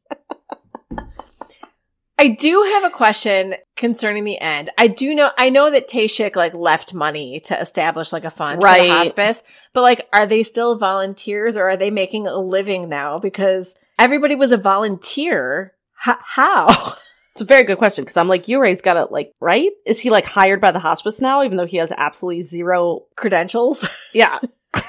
I do have a question concerning the end. I do know, I know that Taeshik like left money to establish like a fund for Right. the hospice, but like, are they still volunteers or are they making a living now? Because everybody was a volunteer. H- how? It's a very good question because I'm like, Gyo Ray's got to like, right? Is he like hired by the hospice now, even though he has absolutely zero? Credentials? Yeah.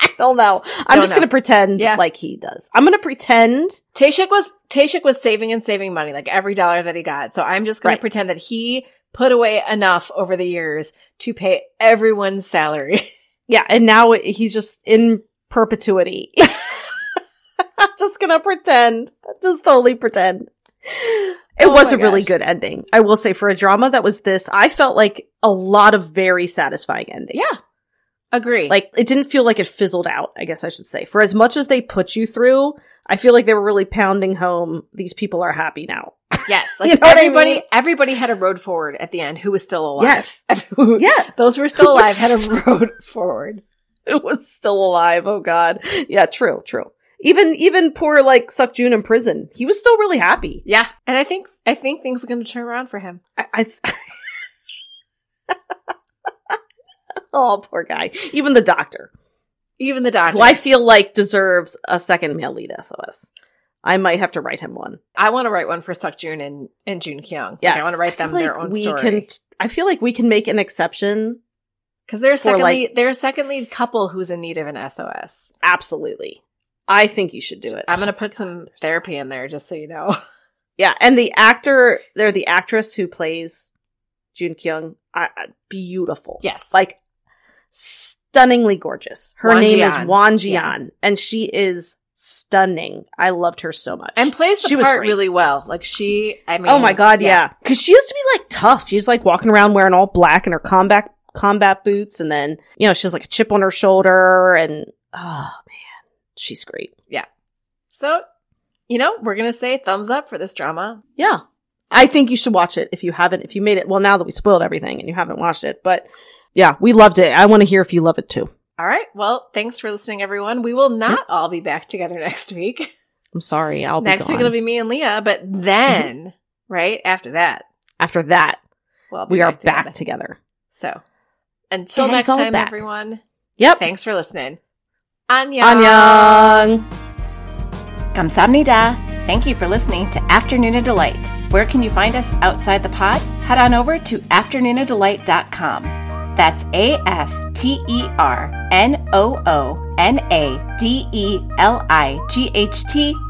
I don't know. I'm Don't just know. going to pretend Yeah. like he does. I'm going to pretend. Taeshik was, Taeshik was saving and saving money, like every dollar that he got. So I'm just going Right. to pretend that he put away enough over the years to pay everyone's salary. Yeah. And now he's just in perpetuity. I'm just going to pretend. Just totally pretend. It Oh was a really good ending. I will say for a drama that was this, I felt like a lot of very satisfying endings. Yeah. Agree. Like it didn't feel like it fizzled out, I guess I should say. For as much as they put you through, I feel like they were really pounding home these people are happy now. Yes, You like know what I everybody, mean? everybody had a road forward at the end who was still alive. Yes. Everyone- Yeah. those who were still alive had a road forward. It was still alive. Oh god. Yeah, true, true. Even even poor like Sukjun in prison. He was still really happy. Yeah, and I think I think things are going to turn around for him. I, I Oh, poor guy. Even the doctor. Even the doctor. Who I feel like deserves a second male lead SOS. I might have to write him one. I want to write one for Sukjun and and Jun Kyung. Like, Yes. I want to write them their own we story Can, I feel like we can make an exception because they're a second like, lead, they're a second lead couple who's in need of an SOS. Absolutely. I think you should do it. I'm going to Oh put my some God, they're so therapy in there just so you know. Yeah, and the actor, they're the actress who plays Jun Kyung. I- beautiful. yes, Like stunningly gorgeous. Her Wan name is Won Ji An, and she is stunning. I loved her so much. and plays the She part really well. Like she, I oh mean, oh my god, yeah. Because she used to be like tough. She's like walking around wearing all black and her combat combat boots, and then you know she has like a chip on her shoulder, and oh man, she's great. Yeah. So, you know, we're gonna say thumbs up for this drama. Yeah. I think you should watch it if you haven't, if you made it, well, now that we spoiled everything and you haven't watched it, but yeah, we loved it. I want to hear if you love it too. All right. Well, thanks for listening, everyone. We will not all be back together next week. I'm sorry. I'll next be week it'll be me and Leah, but then, right after that, After that, we'll we are back together. back together. So, until Gangs next time, back. everyone. Yep. Thanks for listening. Annyeong. Annyeong. Kamsamnida. Thank you for listening to Afternoona Delight. Where can you find us outside the pod? Head on over to afternoonadelight.com. That's A F T E R N O O N A D E L I G H T